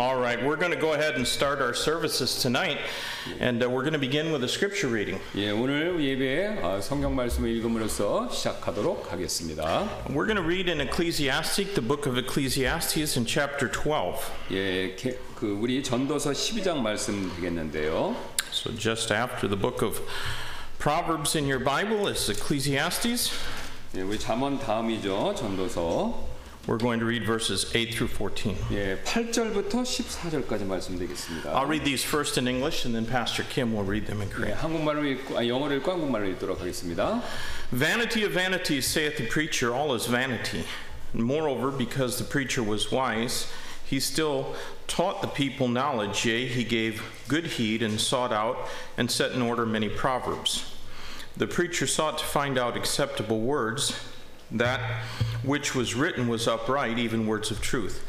All right, we're going to go ahead and start our services tonight, and uh, we're going to begin with a scripture reading. 예, 오늘 예배에 어, 성경 말씀을 읽음으로써 시작하도록 하겠습니다. We're going to read in Ecclesiastic, the book of Ecclesiastes, in chapter 12. 예, 게- 그 우리 전도서 12장 말씀 되겠는데요. So just after the book of Proverbs in your Bible is Ecclesiastes. 예, 우리 잠언 다음이죠. 전도서. We're going to read verses 8 through 14. 예, 8절부터 14절까지 말씀 되겠습니다. I'll read these first in English, and then Pastor Kim will read them in 예, Korean. 한국말로 읽고 아, 영어로 읽고 한국말로 읽도록 하겠습니다. Vanity of vanities, saith the preacher, all is vanity. And moreover, because the preacher was wise, he still taught the people knowledge, yea, he gave good heed and sought out and set in order many proverbs. The preacher sought to find out acceptable words. that which was written was upright, even words of truth.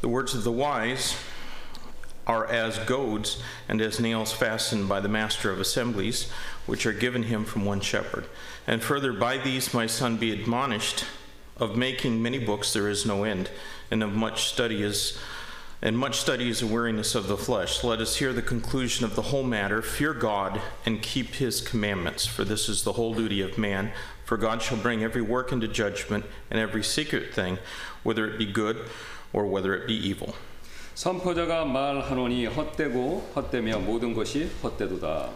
The words of the wise are as goads and as nails fastened by the master of assemblies, which are given him from one shepherd. And further, by these my son be admonished, of making many books there is no end, and of much study is and much study is a weariness of the flesh. Let us hear the conclusion of the whole matter. Fear God and keep his commandments, for this is the whole duty of man. For God shall bring every work into judgment, and every secret thing, whether it be good or whether it be evil. 선포자가 말하노니 헛되고 헛되며 모든 것이 헛되도다.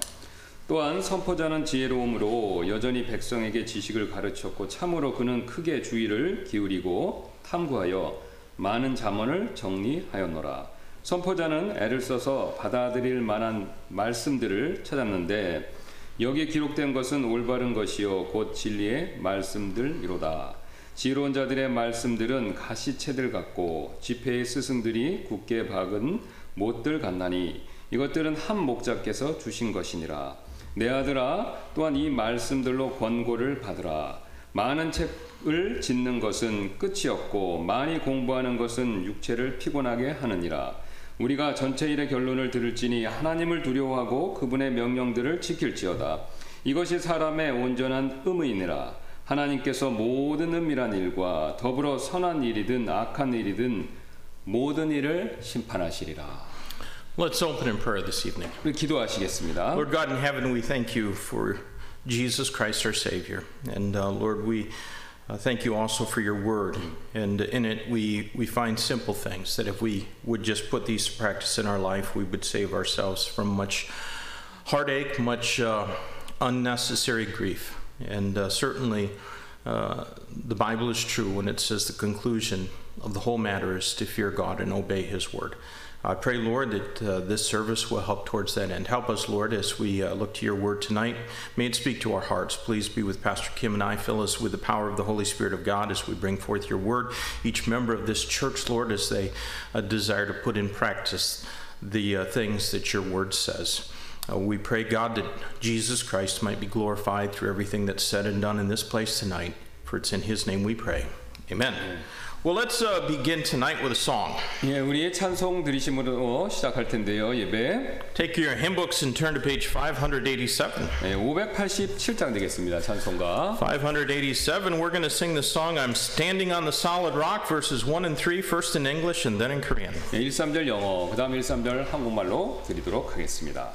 또한 선포자는 지혜로움으로 여전히 백성에게 지식을 가르쳤고 참으로 그는 크게 주의를 기울이고 탐구하여 많은 잠언을 정리하였노라. 선포자는 애를 써서 받아들일 만한 말씀들을 찾았는데 여기 기록된 것은 올바른 것이요 곧 진리의 말씀들이로다. 지혜로운 자들의 말씀들은 가시채들 같고 지폐의 스승들이 굳게 박은 못들 같나니 이것들은 한 목자께서 주신 것이니라. 내 아들아 또한 이 말씀들로 권고를 받으라. 많은 책을 짓는 것은 끝이 없고 많이 공부하는 것은 육체를 피곤하게 하느니라 우리가 전체 일의 결론을 들을지니 하나님을 두려워하고 그분의 명령들을 지킬지어다 이것이 사람의 온전한 의무이니라 하나님께서 모든 은밀한 일과 더불어 선한 일이든 악한 일이든 모든 일을 심판하시리라. Let's open in prayer this evening. 우리 기도하시겠습니다. Lord God in heaven, we thank you for Jesus Christ our Savior. And uh, Lord, we uh, thank you also for your word. And in it, we, we find simple things that if we would just put these to practice in our life, we would save ourselves from much heartache, much uh, unnecessary grief. And uh, certainly, uh, the Bible is true when it says the conclusion of the whole matter is to fear God and obey His word. I pray, Lord, that uh, this service will help towards that end. Help us, Lord, as we uh, look to your word tonight. May it speak to our hearts. Please be with Pastor Kim and I. Fill us with the power of the Holy Spirit of God as we bring forth your word. Each member of this church, Lord, as they uh, desire to put in practice the uh, things that your word says. Uh, we pray, God, that Jesus Christ might be glorified through everything that's said and done in this place tonight. For it's in his name we pray. Amen. Well, let's uh, begin tonight with a song. 예, 우리의 찬송 들으심으로 시작할 텐데요. 예배 Take your hymn books and turn to page 587. 예, 587장 되겠습니다. 찬송가 587, we're going to sing the song I'm Standing on the Solid Rock, verses 1 and 3, first in English and then in Korean. 예, 1, 3절 영어, 그 다음 1, 3절 한국말로 드리도록 하겠습니다.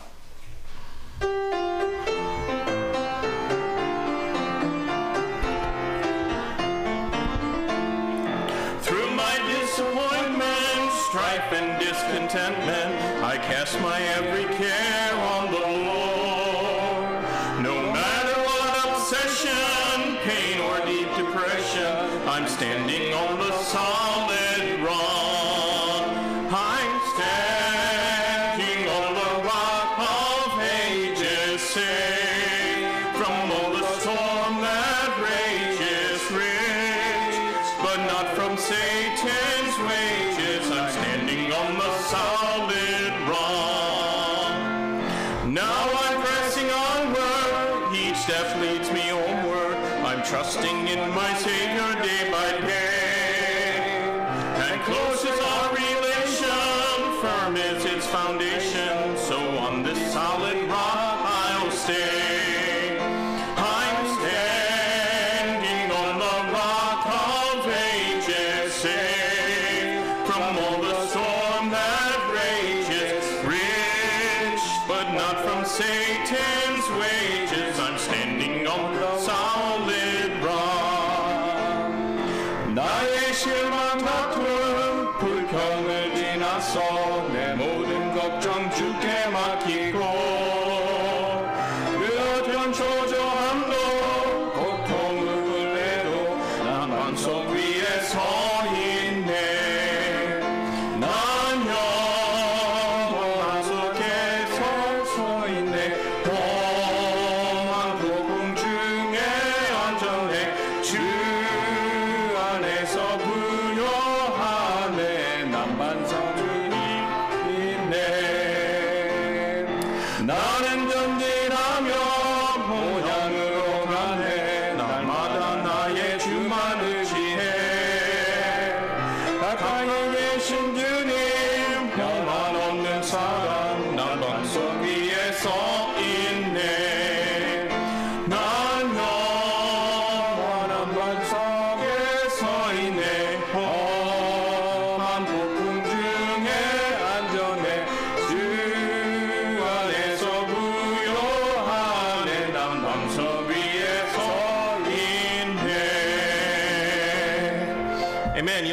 Strife, and discontentment, I cast my every care on the Lord. No matter what obsession, pain, or deep depression, I'm standing on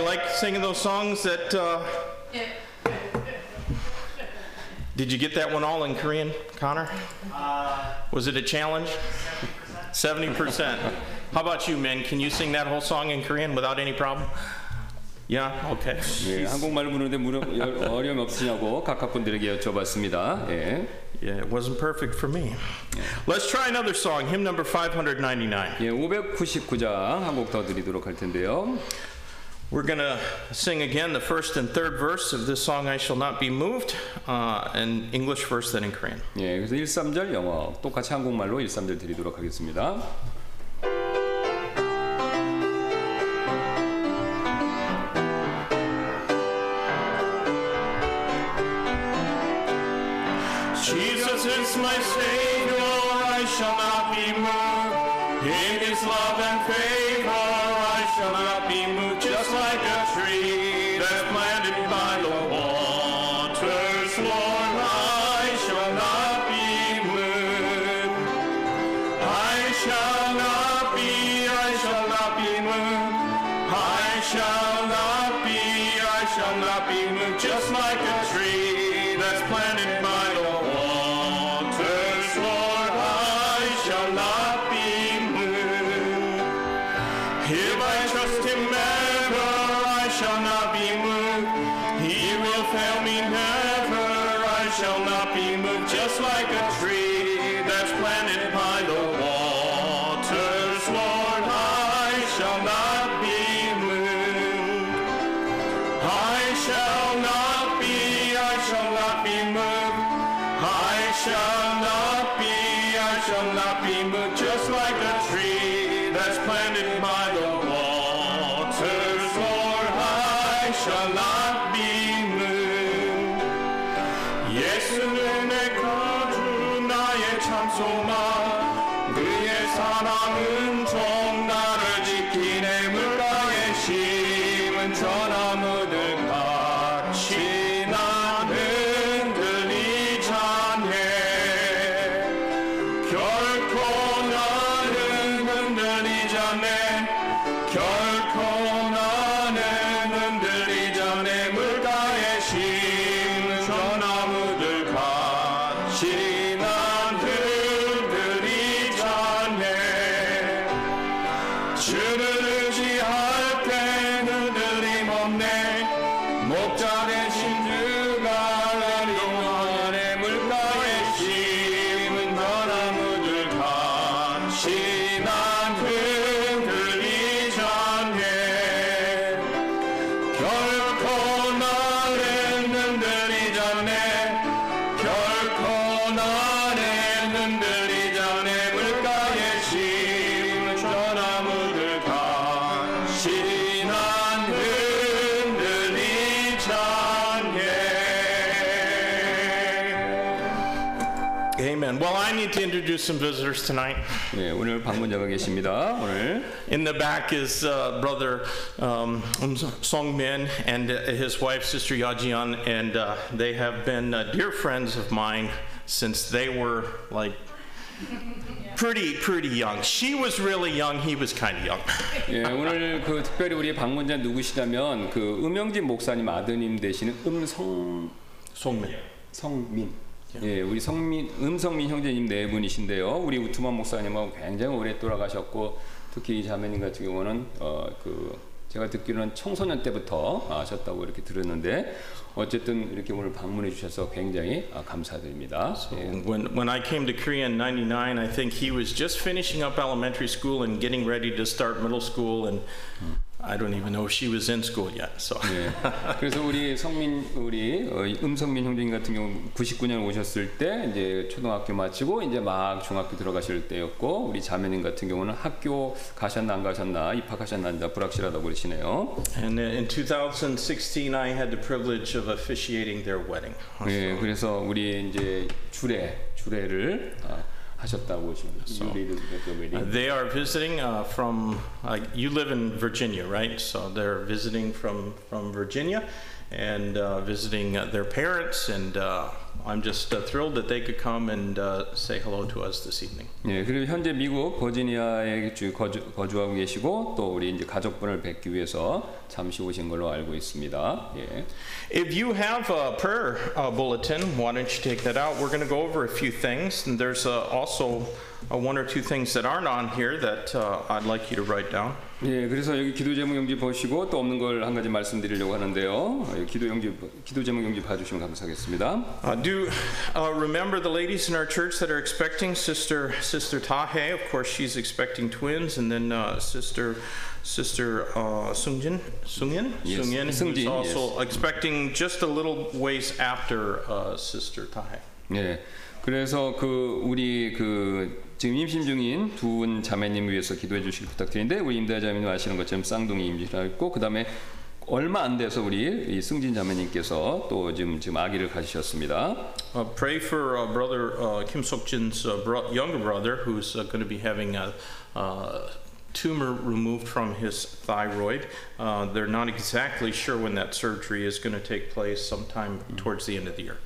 like singing those songs that uh, Did you get that one all in Korean, Connor? Was it a challenge? 70%. How about you, men? Can you sing that whole song in Korean without any problem? Yeah? Okay. 예, 한국말 부르는데 무려 어려움 없으냐고 각각 분들에게 여쭤봤습니다. 예. Yeah, it wasn't perfect for me. Let's try another song, hymn number 599. 예, 599장 한 곡 더 드리도록 할 텐데요. We're going to sing again the first and third verse of this song, I Shall Not Be Moved, uh, in English first, then in Korean. 예, 그래서 1, 3절 영어 똑같이 한국말로 1, 3절 드리도록 하겠습니다. Amen. Well, I need to introduce some visitors tonight. 예, 오늘 방문자가 계십니다. 오늘 In the back is uh, brother um, Song Min and uh, his wife, Sister Yajian, and uh, they have been uh, dear friends of mine since they were like pretty pretty young. She was really young. He was kind of young. 예, 오늘 그 특별히 우리 방문자 누구시냐면 그 음영진 목사님 아드님 되시는 음성 Songmin. 성민. 예, 우리 성민 음성민 형제님 네 분이신데요. 우리 우투만 목사님하고 굉장히 오래 돌아가셨고 특히 이 자매님 같은 경우는 어 그 제가 듣기로는 청소년 때부터 아셨다고 이렇게 들었는데 어쨌든 이렇게 오늘 방문해 주셔서 굉장히 아, 감사드립니다. 예. When when I came to Korea in '99, I think he was just finishing up elementary school and getting ready to start middle school, and I don't even know if she was in school yet. So. 예. 그래서 우리 성민 우리 어, 음성민 형제님 같은 경우 99년 오셨을 때 이제 초등학교 마치고 이제 막 중학교 들어가실 때였고 우리 자매님 같은 경우는 학교 가셨나 안 가셨나 입학하셨나 안 불확실하다고 그러시네요. And in 2016, I had the privilege of officiating their wedding. 예. 그래서 우리 이제 주례 주례를 아, 하셨다고 지금 So, Uh, they are visiting uh, from. Uh, you live in Virginia, right? So they're visiting from from Virginia, and uh, visiting uh, their parents. And uh, I'm just uh, thrilled that they could come and uh, say hello to us this evening. 예, 그리고 현재 미국 버지니아에 주- 거주, 거주하고 계시고 또 우리 이제 가족분을 뵙기 위해서 잠시 오신 걸로 알고 있습니다. 예. If you have a prayer uh, bulletin, why don't you take that out? We're going to go over a few things, and there's uh, also uh, one or two things that aren't on here that uh, I'd like you to write down. 예, 그래서 여기 기도 제목 용지 보시고 또 없는 걸 한 가지 말씀드리려고 하는데요. 예, 기도 용지 기도 제목 용지 봐주시면 감사하겠습니다. Uh, do uh, remember the ladies in our church that are expecting Sister Sister Tahe. Of course, she's expecting twins, and then uh, Sister Sister uh, Sungjin Sungyin Yes, Sungyin, who's Sungjin, also expecting just a little ways after uh, Sister Tahe. 예. 그래서 그 우리 그 지금 임신 중인 두 분 자매님 위해서 기도해 주시기 부탁드리는데 우리 임대 자매님 아시는 것처럼 쌍둥이 임신하고 그 다음에 얼마 안 돼서 우리 이 승진 자매님께서 또 지금 지금 아기를 가지셨습니다. Uh, pray for uh, brother uh, Kim Sok Jin's uh, bro- younger brother, who's uh, going to be having a. Uh, tumor removed from his thyroid. Uh, they're not exactly sure when that surgery is going to take place, sometime towards the end of the year.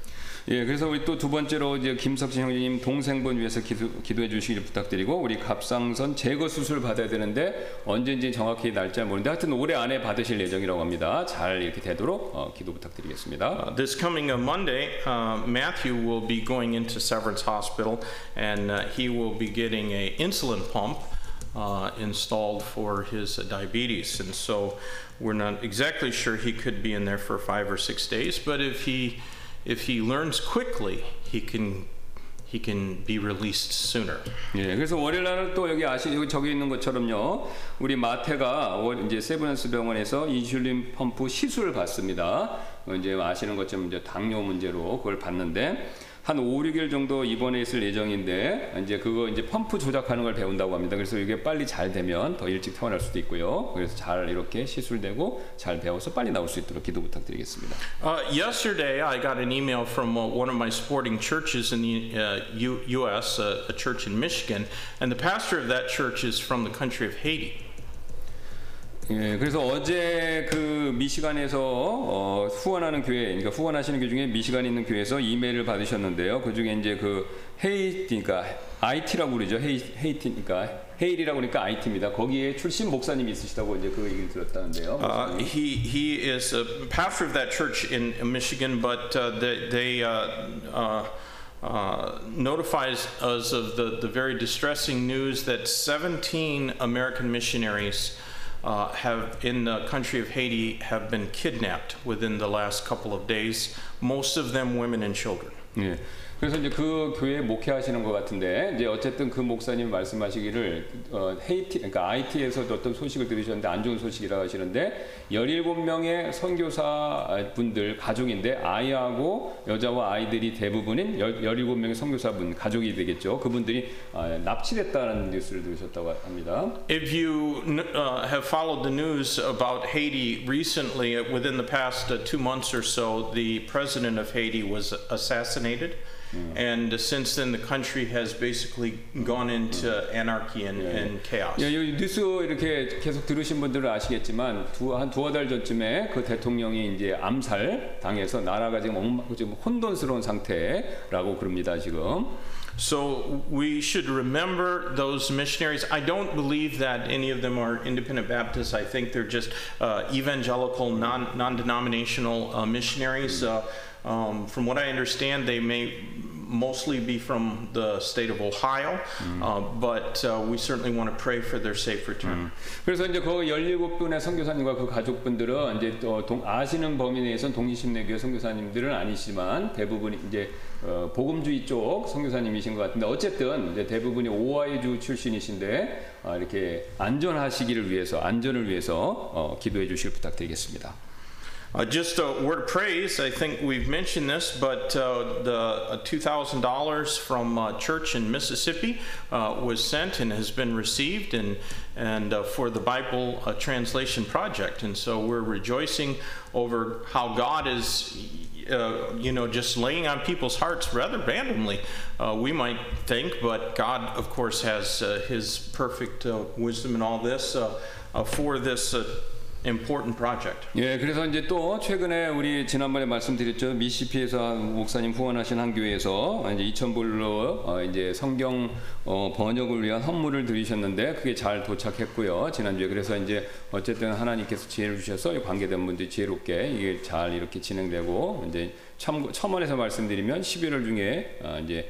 예, 그래서 우리 또 두 번째로 이제 김석진 형제님 동생분 위해서 기도, 기도해 주시길 부탁드리고 우리 갑상선 제거 수술 받아야 되는데 언제인지 정확히 날짜 모르는데 하여튼 올해 안에 받으실 예정이라고 합니다. 잘 이렇게 되도록 어, 기도 부탁드리겠습니다. Uh, this coming uh, Monday, uh, Matthew will be going into Severance Hospital, and uh, he will be getting a insulin pump uh, installed for his uh, diabetes. And so, we're not exactly sure he could be in there for five or six days. But if he if he learns quickly, he can he can be released sooner. 예, 그래서 월요일 날은 또 여기 아시 여기 저기 있는 것처럼요. 우리 마태가 월- 이제 세브란스 병원에서 인슐린 펌프 시술을 받습니다. 어, 이제 아시는 것처럼 이제 당뇨 문제로 그걸 받는데 한 5, 6일 정도 입원해 있을 예정인데 이제 그거 이제 펌프 조작하는 걸 배운다고 합니다. 그래서 이게 빨리 잘 되면 더 일찍 퇴원할 수도 있고요. 그래서 잘 이렇게 시술되고 잘 배워서 빨리 나올 수 있도록 기도 부탁드리겠습니다. Uh, yesterday, I got an email from uh, one of my sporting churches in the uh, U- U.S., uh, a church in Michigan, and the pastor of that church is from the country of Haiti. 예, 그래서 어제 그 미시간에서 어, 후원하는 교회, 그러니까 후원하시는 교회 중에 미시간에 있는 교회에서 이메일을 받으셨는데요. 그 중에 이제 그 헤이티, 그러니까 IT라고 그러죠. 헤이, 헤이티, 그러니까 헤일이라고 그러니까 IT입니다. 거기에 출신 목사님이 있으시다고 이제 그 얘기를 들었다는데요. Uh, he he is a pastor of that church in Michigan, but uh, they, they uh, uh, uh, notifies us of the, the very distressing news that 17 American missionaries uh, Uh, have in the country of Haiti have been kidnapped within the last couple of days. Most of them women and children. 예. 그래서 이제 그 교회에 목회하시는 것 같은데 이제 어쨌든 그 목사님 말씀하시기를 어, 헤이티 그러니까 IT에서도 어떤 소식을 들으셨는데 안 좋은 소식이라고 하시는데 17명의 선교사 분들 가족인데 아이하고 여자와 아이들이 대부분인 17명의 선교사분 가족이 되겠죠. 그분들이 아, 납치됐다는 뉴스를 들으셨다고 합니다. If you uh, have followed the news about Haiti recently, within the past uh, months or so, the president of Haiti was assassinated. And since then, the country has basically gone into anarchy and, and chaos. 예, 이 뉴스 이렇게 계속 들으신 분들은 아시겠지만 두, 한 두어 달 전쯤에 그 대통령이 이제 암살 당해서 나라가 지금 엉망, 지금 혼돈스러운 상태라고 그럽니다 지금. So we should remember those missionaries. I don't believe that any of them are independent Baptists. I think they're just uh, evangelical, non non denominational uh, missionaries. Uh, um, from what I understand, they may mostly be from the state of Ohio, uh, but uh, we certainly want to pray for their safe return. 그래서 이제 그 17분의 선교사님과 그 가족분들은 이제 또 동, 아시는 범위 내에서는 독립심내교회 선교사님들은 아니지만 대부분 이제 어, 복음주의 쪽 선교사님이신 것 같은데 어쨌든 이제 대부분이 오하이주 출신이신데 어, 이렇게 안전하시기를 위해서 안전을 위해서 어, 기도해 주실 부탁드리겠습니다. Uh, just a word of praise. I think we've mentioned this, but uh, the uh, $2,000 from uh, church in Mississippi uh, was sent and has been received, and and for the Bible translation project. And so we're rejoicing over how God is. Uh, you know, just laying on people's hearts rather randomly, uh, we might think, but God, of course, has uh, His perfect wisdom in all this for this important project. 예, 그래서 이제 또 최근에 우리 지난번에 말씀드렸죠 미시피에서 목사님 후원하신 한 교회에서 이제 2,000불로 어, 이제 성경 어, 번역을 위한 헌물을 드리셨는데 그게 잘 도착했고요 지난주에 그래서 이제 어쨌든 하나님께서 지혜를 주셔서 관계된 분들이 지혜롭게 이게 잘 이렇게 진행되고 이제 참 첨언에서 말씀드리면 11월 중에 어, 이제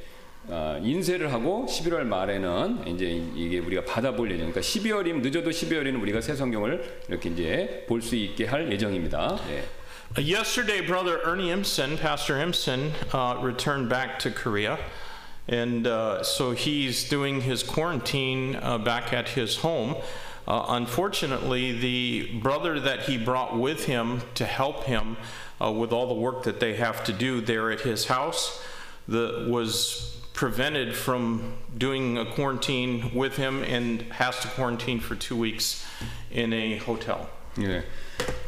어, 인쇄를 하고 11월 말에는 이제 이게 우리가 받아볼 예정. 그러니까 12월이면 늦어도 12월에는 우리가 새 성경을 이렇게 이제 볼 수 있게 할 예정입니다. 예. Uh, Yesterday, Brother Ernie Imsen, Pastor Imsen, uh, returned back to Korea. And uh, so he's doing his quarantine uh, back at his home. Uh, unfortunately, the brother that he brought with him to help him uh, with all the work that they have to do there at his house the, was prevented from doing a quarantine with him and has to quarantine for two weeks in a hotel. 예.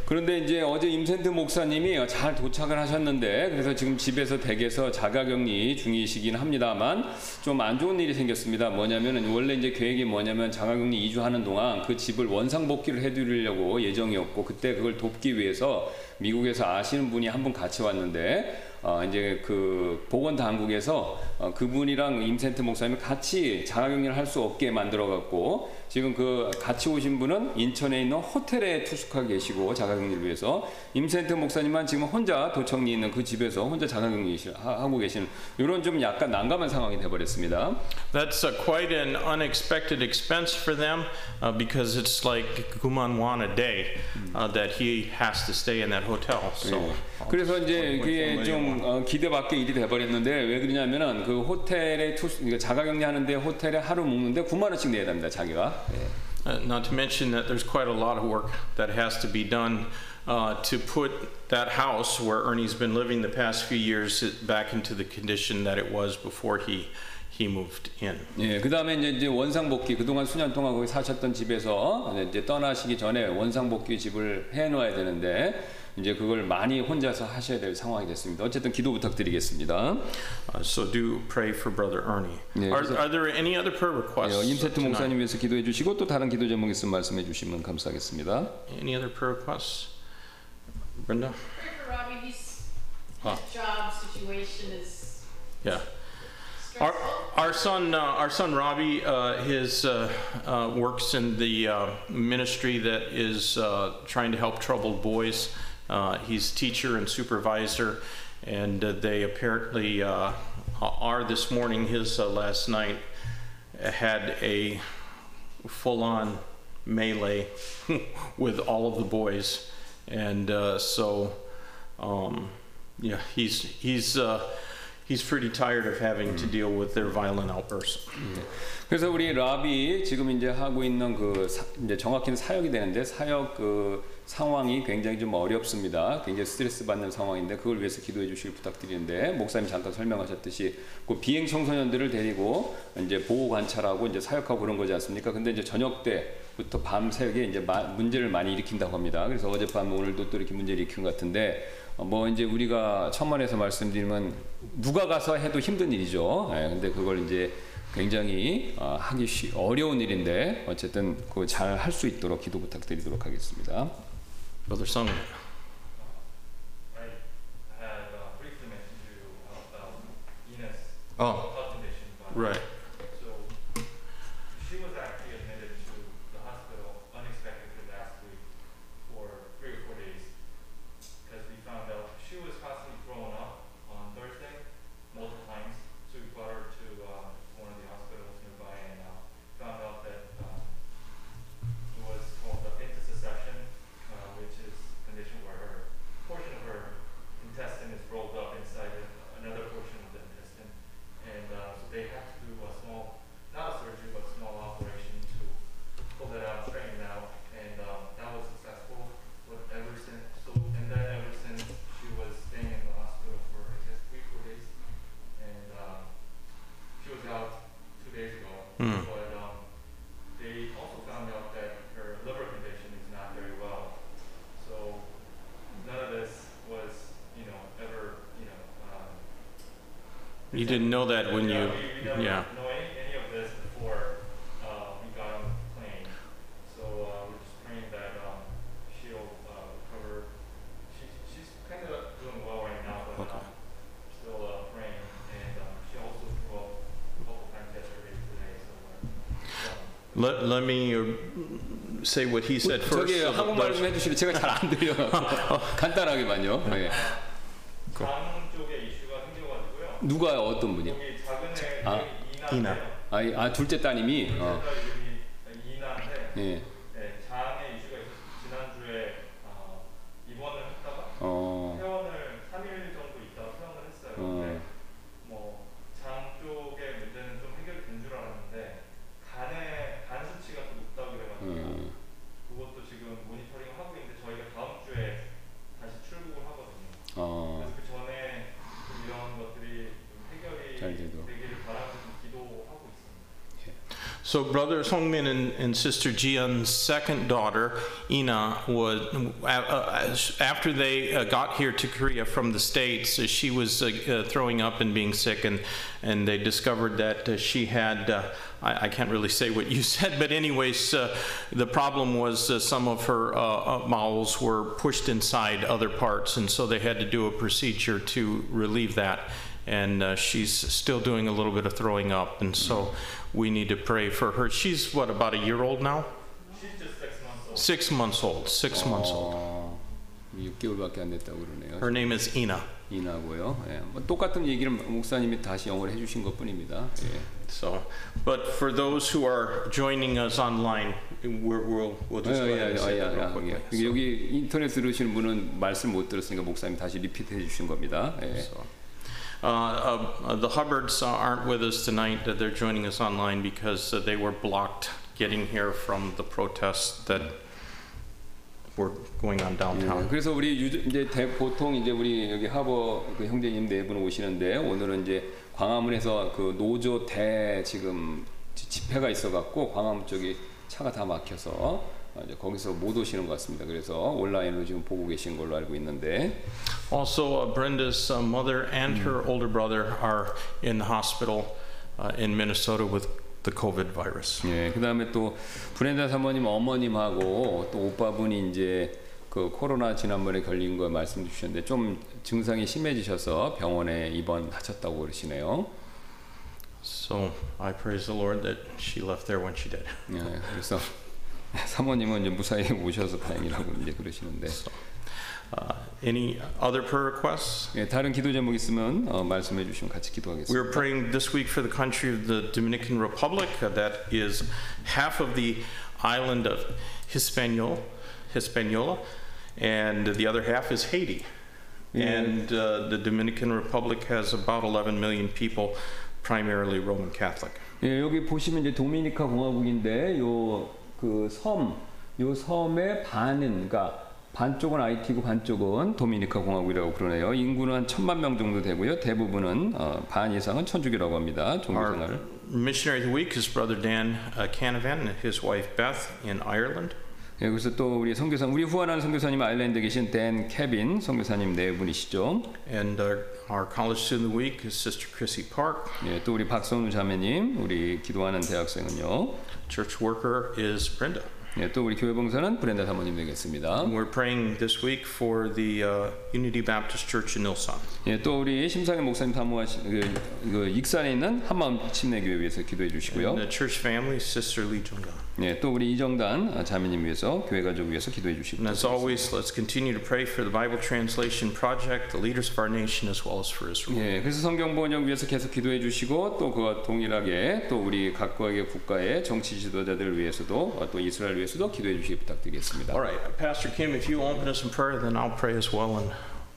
그런데 이제 어제 임센트 목사님이 잘 도착을 하셨는데 그래서 지금 집에서 댁에서 자가격리 중이시긴 합니다만 좀 안 좋은 일이 생겼습니다. 뭐냐면은 원래 이제 계획이 뭐냐면 자가격리 2주 하는 동안 그 집을 원상 복귀를 해드리려고 예정이었고 그때 그걸 돕기 위해서 미국에서 아시는 분이 한 분 같이 왔는데 어 이제 그 보건 당국에서 어 그분이랑 임센트 목사님이 같이 자가격리를 할 수 없게 만들어 갖고 지금 그 같이 오신 분은 인천에 있는 호텔에 투숙하고 계시고 자가격리를 위해서 임센트 목사님만 지금 혼자 도청리 있는 그 집에서 혼자 자가격리 하고 계시는 이런 좀 약간 난감한 상황이 돼 버렸습니다. That's uh, quite an unexpected expense for them uh, because it's like Gumanwan a day uh, that he has to stay in that hotel. So 그래서 이제 그게 좀 어, 기대 밖의 일이 돼버렸는데 왜 그러냐면은 그 호텔에 투 그러니까 자가격리하는데 호텔에 하루 묵는데 9만 원씩 내야 됩니다 자기가. 예. Uh, not to mention that there's quite a lot of work that has to be done uh, to put that house where Ernie's been living the past few years back into the condition that it was before he he moved in. 예, 그 다음에 이제, 이제 원상 복귀 그동안 수년 동안 거기 사셨던 집에서 이제 떠나시기 전에 원상 복귀 집을 해 놓아야 되는데 이제 그걸 많이 혼자서 하셔야 될 상황이 됐습니다. 어쨌든 기도 부탁드리겠습니다. Uh, so do pray for Brother Ernie. Yeah, are, are there any other prayer requests? 예, 임세트? 목사님 위해서 기도해 주시고 또 다른 기도 제목 있으면 말씀해 주시면 감사하겠습니다. Any other prayer requests? Brenda? Pray for Robbie. Ah. his job situation is Yeah. Our, our son, uh, our son Robbie, uh, his uh, uh, works in the uh, ministry that is uh, trying to help troubled boys. Uh, he's teacher and supervisor, and uh, they apparently uh, are this morning. His uh, last night had a full-on melee with all of the boys, and so um, yeah, he's he's he's pretty tired of having to deal with their violent outbursts. 그래서 우리 라비 지금 이제 하고 있는 그 사, 이제 정확히는 사역이 되는데 사역 그 상황이 굉장히 좀 어렵습니다. 굉장히 스트레스 받는 상황인데 그걸 위해서 기도해 주시길 부탁드리는데 목사님 잠깐 설명하셨듯이 그 비행 청소년들을 데리고 이제 보호 관찰하고 이제 사역하고 그런 거지 않습니까? 근데 이제 저녁 때부터 밤새게 이제 마, 문제를 많이 일으킨다고 합니다. 그래서 어젯밤 오늘도 또 이렇게 문제를 일으킨 것 같은데 어, 뭐 이제 우리가 천만에서 말씀드리면 누가 가서 해도 힘든 일이죠. 예, 근데 그걸 이제 굉장히 어, 하기 쉬, 어려운 일인데 어쨌든 그 잘 할 수 있도록 기도 부탁드리도록 하겠습니다. Brother Sung. I had You didn't know that when yeah, you, we, we never yeah. know any, any of this before uh, we got on the plane. So uh, we're just praying that um, she'll uh, recover. She, she's kind of doing well right now, but Okay. um, still uh, praying. And um, she also threw up a couple times yesterday, today. So we're, um, Let, let me uh, say what he said first. 저기 so that 한국말 those- 좀 해주시면 제가 잘 안 들려요. 간단하게만요. 네. 장 누가요? 어떤 분이요? 아. 이나. 아, 이- 아 둘째 따님이. 어. 예. So brother Songmin and, and sister Jian's second daughter Ina was uh, after they uh, got here to Korea from the states. Uh, she was uh, uh, throwing up and being sick, and and they discovered that uh, she had. I, I can't really say what you said, but anyways, the problem was some of her bowels were pushed inside other parts, and so they had to do a procedure to relieve that and uh, she's still doing a little bit of throwing up, and so we need to pray for her. She's what about a year old now? She's just six months old. Six months old. Six months old. 어. 6개월밖에 안 됐다고 그러네요. Her name is Ina. 이나고요. 예. 뭐 똑같은 얘기를 목사님이 다시 영어로 해주신 것뿐입니다. 예. So, but for those who are joining us online, we're, we'll we'll just go ahead and say that real quickly. 예. So- 여기 인터넷 들으시는 분은 말씀 못 들었으니까 목사님 다시 리피트 해주신 겁니다. 예. So, uh, uh, uh, The Hubbards uh, aren't with us tonight. Uh, they're joining us online because uh, they were blocked getting here from the protests that were going on 예, downtown. 그래서 우리 유, 이제 대, 보통 이제 우리 여기 하버 그 형제님 네 분 오시는데 오늘은 이제 광화문에서 그 노조 대 지금 지- 집회가 있어갖고 광화문 쪽이 차가 다 막혀서 어, 거기서 못 오시는 것 같습니다. 그래서 온라인으로 지금 보고 계신 걸로 알고 있는데 Also, uh, Brenda's uh, mother and her older brother are in the hospital uh, in Minnesota with the COVID virus. 예, 그다음에 또 브렌다 사모님 어머님하고 또 오빠분이 이제 그 코로나 지난번에 걸린 거 말씀 주셨는데 좀 증상이 심해지셔서 병원에 입원하셨다고 그러시네요. So I praise the Lord that she left there when she did. 예, 그래서 사모님은 이제 무사히 오셔서 다행이라고 이제 그러시는데 Uh, any other prayer requests? 예, 다른 기도 제목 있으면 어, 말씀해 주시면 같이 기도하겠습니다. are praying this week for the country of the Dominican Republic. Uh, that is half of the island of Hispaniola, Hispaniola and the other half is Haiti. And uh, the Dominican Republic has about 11 million people, primarily Roman Catholic. 예, 여기 보시면 이제 도미니카 공화국인데 요 그 섬, 요 섬의 반은 그러니까 반쪽은 아이티고 반쪽은 도미니카 공화국이라고 그러네요. 인구는 한 천만 명 정도 되고요. 대부분은 어, 반 이상은 천주교라고 합니다. 종교 생활을. missionary of the week is Brother Dan uh, Canavan and his wife Beth in Ireland. 예, 그래서 또 우리 선교사 우리 후원하는 선교사님 아일랜드에 계신 댄 케빈 선교사님 네 분이시죠. And our, our college student of the week is Sister Chrissy Park. 예, 또 우리 박선우 자매님, 우리 기도하는 대학생은요. Church worker is Brenda. 예, 또 우리 교회 봉사는 브렌다 사모님 되겠습니다. We're praying this week for the uh, Unity Baptist Church in Ilsan. 예, 또 우리 심상현 목사님 사모하신 그, 그 익산에 있는 한마음 침례교회 위해서 기도해 주시고요. And the church family, Sister Lee Jung-gun. 예, 또 우리 이정단 자매님 위해서 교회 가족 위해서 기도해 주시고 And as always, let's continue to pray for the Bible translation project, the leaders of our nation, as well as for Israel. 예, 그래서 성경 번역 위해서 계속 기도해 주시고 또 그와 동일하게 또 우리 각각의 국가의 정치 지도자들 위해서도 어, 또 이스라엘 위해서도 기도해 주시기 부탁드리겠습니다. All right, Pastor Kim, if you open us in prayer, then I'll pray as well. And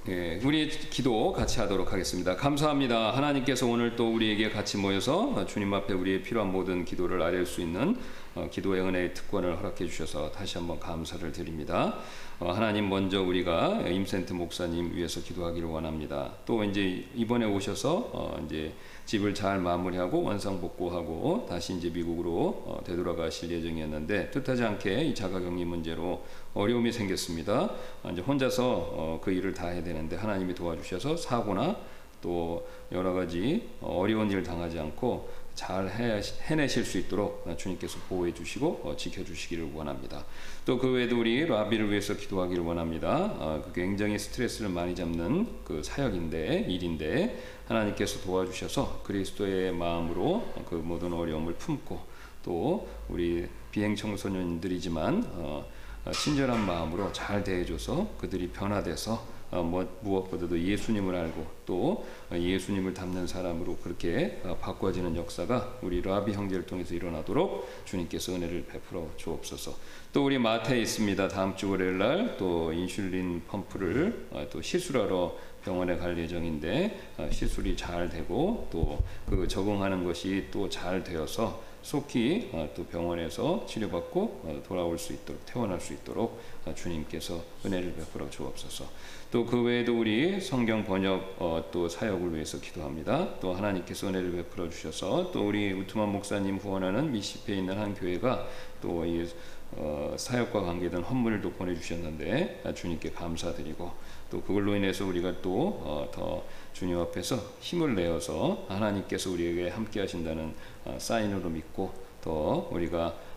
예, 우리 기도 같이 하도록 하겠습니다. 감사합니다. 하나님께서 오늘 또 우리에게 같이 모여서 어, 주님 앞에 우리의 필요한 모든 기도를 아뢰 수 있는 어, 기도의 은혜의 특권을 허락해 주셔서 다시 한번 감사를 드립니다. 어, 하나님 먼저 우리가 임센트 목사님 위해서 기도하기를 원합니다. 또 이제 이번에 오셔서 어, 이제 집을 잘 마무리하고 원상 복구하고 다시 이제 미국으로 어, 되돌아가실 예정이었는데 뜻하지 않게 이 자가격리 문제로 어려움이 생겼습니다. 어, 이제 혼자서 어, 그 일을 다 해야 되는데 하나님이 도와주셔서 사고나 또 여러 가지 어, 어려운 일 당하지 않고 잘 해, 해내실 수 있도록 주님께서 보호해 주시고 어, 지켜 주시기를 원합니다. 또 그 외에도 우리 라비를 위해서 기도하기를 원합니다. 어, 그 굉장히 스트레스를 많이 잡는 그 사역인데 일인데 하나님께서 도와주셔서 그리스도의 마음으로 그 모든 어려움을 품고 또 우리 비행 청소년들이지만 어, 어, 친절한 마음으로 잘 대해줘서 그들이 변화돼서 무엇보다도 예수님을 알고 또 어, 예수님을 닮는 사람으로 그렇게 어, 바꿔지는 역사가 우리 라비 형제를 통해서 일어나도록 주님께서 은혜를 베풀어 주옵소서. 또 우리 마태에 있습니다. 다음 주 월요일 날 또 인슐린 펌프를 어, 또 시술하러 병원에 갈 예정인데 어, 시술이 잘 되고 또 그 적응하는 것이 또 잘 되어서 속히 어, 또 병원에서 치료받고 어, 돌아올 수 있도록 퇴원할 수 있도록 어, 주님께서 은혜를 베풀어 주옵소서. 또 그 외에도 우리 성경 번역 어, 또 사역을 위해서 기도합니다. 또 하나님께서 은혜를 베풀어 주셔서 또 우리 우트만 목사님 후원하는 미시페에 있는 한 교회가 또이 어, 사역과 관계된 헌물도 보내주셨는데 아, 주님께 감사드리고 또 그걸로 인해서 우리가 또더 주님 앞에서 힘을 내어서 하나님께서 우리에게 함께 하신다는 어, 사인으로 믿고 또 우리가 어,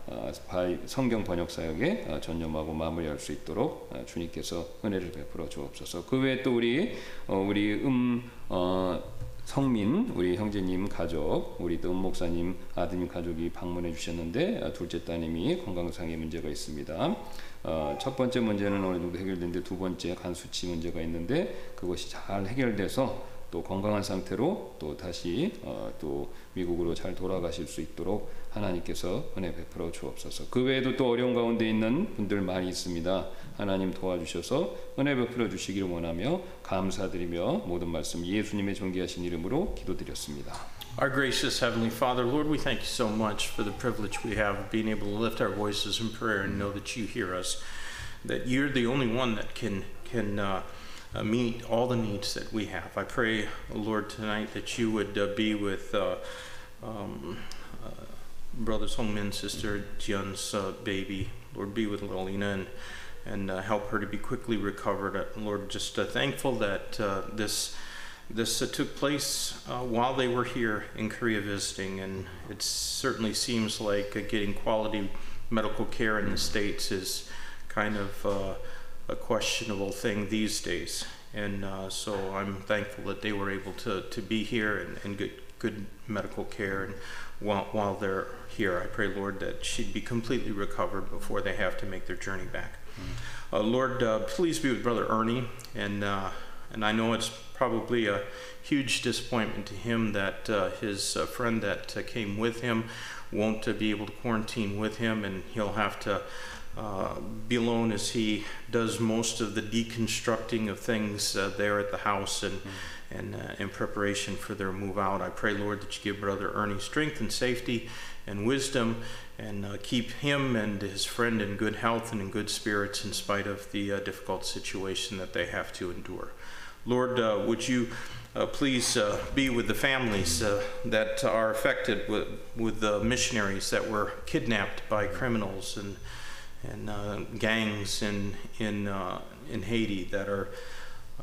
성경 번역 사역에 어, 전념하고 마무리할 수 있도록 어, 주님께서 은혜를 베풀어 주옵소서. 그 외에 또 우리 어, 우리 음 어, 성민 우리 형제님 가족 우리 또은 목사님 아드님 가족이 방문해 주셨는데 어, 둘째 따님이 건강상의 문제가 있습니다. 어, 첫 번째 문제는 어느 정도 해결됐는데 두 번째 간 수치 문제가 있는데 그것이 잘 해결돼서 또 건강한 상태로 또 다시 어, 또 미국으로 잘 돌아가실 수 있도록 하나님께서 은혜 베풀어 주옵소서. 그 외에도 또 어려운 가운데 있는 분들 많이 있습니다. 하나님 도와주셔서 은혜 베풀어 주시기를 원하며 감사드리며 모든 말씀 예수님의 존귀하신 이름으로 기도드렸습니다. Our gracious Heavenly Father, Lord, we thank you so much for the privilege we have of being able to lift our voices in prayer and know that you hear us, that you're the only one that can can uh, uh, meet all the needs that we have. I pray, Lord, tonight that you would uh, be with uh, um, uh, Brother Songmin, Sister Jian's uh, baby. Lord, be with Lolina and and uh, help her to be quickly recovered. Uh, Lord, just uh, thankful that uh, this this took place while they were here in Korea visiting, and it certainly seems like getting quality medical care in the States is kind of a questionable thing these days. And uh, so I'm thankful that they were able to, to be here and, and get good medical care. And while, while they're here, I pray, Lord, that she'd be completely recovered before they have to make their journey back. Uh, Lord, uh, please be with Brother Ernie, and uh, and I know it's probably a huge disappointment to him that uh, his uh, friend that uh, came with him won't uh, be able to quarantine with him, and he'll have to uh, be alone as he does most of the deconstructing of things uh, there at the house and. And uh, in preparation for their move out, I pray, Lord, that you give Brother Ernie strength and safety and wisdom and uh, keep him and his friend in good health and in good spirits in spite of the uh, difficult situation that they have to endure. Lord, uh, would you uh, please uh, be with the families uh, that are affected with, with the missionaries that were kidnapped by criminals and, and uh, gangs in, in, uh, in Haiti that are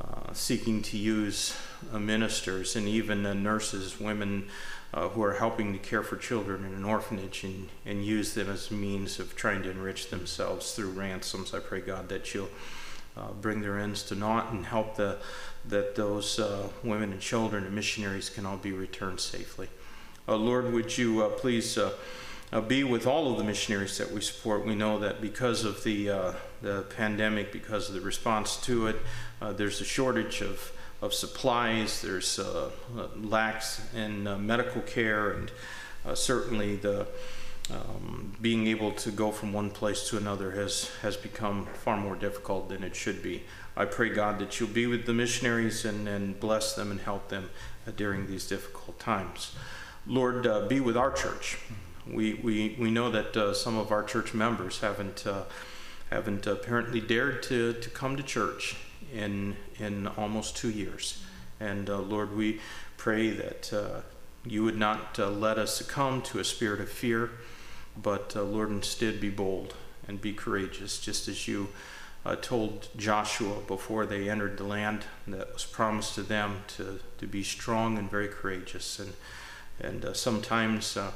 uh, seeking to use uh, ministers and even uh, nurses, women uh, who are helping to care for children in an orphanage and, and use them as a means of trying to enrich themselves through ransoms. I pray, God, that you'll bring their ends to naught and help the, that those women and children and missionaries can all be returned safely. Lord, would you please uh, be with all of the missionaries that we support? We know that because of the, uh, the pandemic, because of the response to it, uh, there's a shortage of, of supplies, there's uh, lacks in uh, medical care, and uh, certainly the um, being able to go from one place to another has, has become far more difficult than it should be. I pray, God, that you'll be with the missionaries and, and bless them and help them during these difficult times. Lord, be with our church. We, we, we know that uh, some of our church members haven't, uh, haven't apparently dared to, to come to church in, in almost two years. And uh, Lord, we pray that uh, you would not uh, let us succumb to a spirit of fear, but Lord, instead be bold and be courageous, just as you uh, told Joshua before they entered the land that was promised to them to, to be strong and very courageous. And, and uh, sometimes, uh,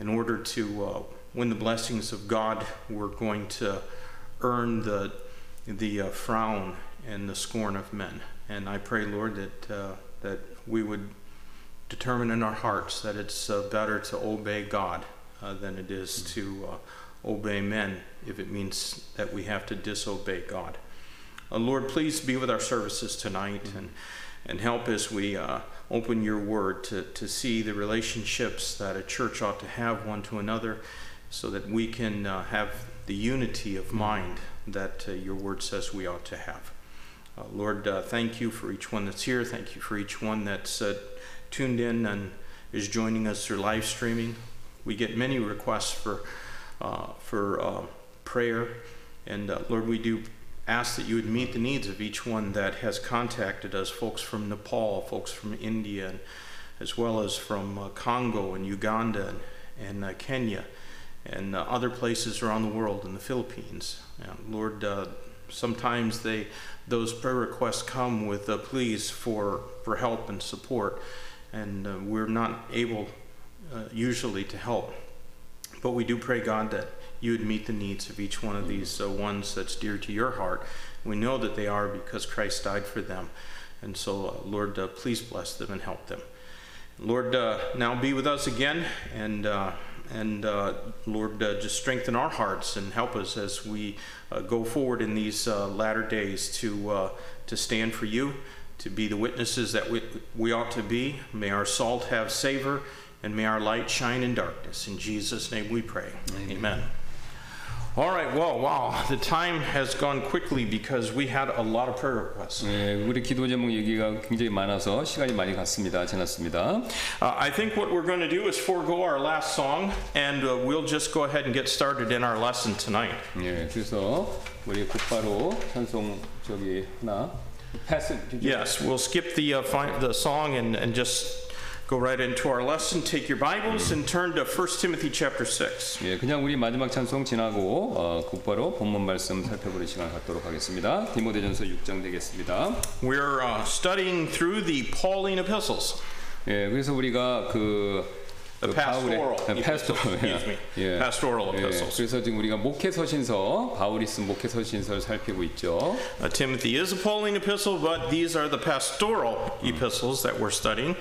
in order to uh, win the blessings of God, we're going to earn the, the uh, frown and the scorn of men. And I pray, Lord, that, uh, that we would determine in our hearts that it's uh, better to obey God uh, than it is to uh, obey men if it means that we have to disobey God. Lord, please be with our services tonight and, and help as we open your word to, to see the relationships that a church ought to have one to another so that we can uh, have the unity of mind that uh, your word says we ought to have. Uh, Lord, uh, thank you for each one that's here. Thank you for each one that's tuned in and is joining us through live streaming. We get many requests for uh, for uh, prayer, and Lord, we do ask that you would meet the needs of each one that has contacted us. Folks from Nepal, folks from India, and, as well as from uh, Congo and Uganda and, and uh, Kenya, and uh, other places around the world, in the Philippines. And Lord, uh, sometimes they those prayer requests come with pleas for for help and support, and uh, we're not able uh, usually to help. But we do pray, God, that you would meet the needs of each one of these uh, ones that's dear to your heart. We know that they are because Christ died for them. And so, uh, Lord, uh, please bless them and help them. Lord, uh, now be with us again, and uh, and uh, Lord, uh, just strengthen our hearts and help us as we uh, go forward in these uh, latter days to uh, to stand for you, to be the witnesses that we, we ought to be. May our salt have savor, and may our light shine in darkness. In Jesus' name we pray. Amen. All right, well, wow, the time has gone quickly because we had a lot of prayer requests. 예, 우리 기도 제목 얘기가 굉장히 많아서 시간이 많이 갔습니다. 지났습니다. Uh, I think what we're going to do is forego our last song, and uh, we'll just go ahead and get started in our lesson tonight. 예, 그래서 우리 곧바로 찬송 저기 하나 패스 Yes, we'll skip the uh, fi- the song and, and just go right into our lesson. Take your Bibles and turn to 1 Timothy chapter 6. 예, 그냥 우리 마지막 찬송 지나고 어, 곧바로 본문 말씀 살펴보는 시간 갖도록 하겠습니다. 디모데전서 6장 되겠습니다. We're uh, studying through the Pauline epistles. 예, 그래서 우리가 그, The 그 바울의 pastoral 예, epistles, 패스토 excuse me. 예, Pastoral 예, epistles. 그래서 지금 우리가 목회 서신서 바울이 쓴 목회 서신서를 살피고 있죠. Uh, Timothy is a Pauline epistle, but these are the pastoral epistles that we're studying,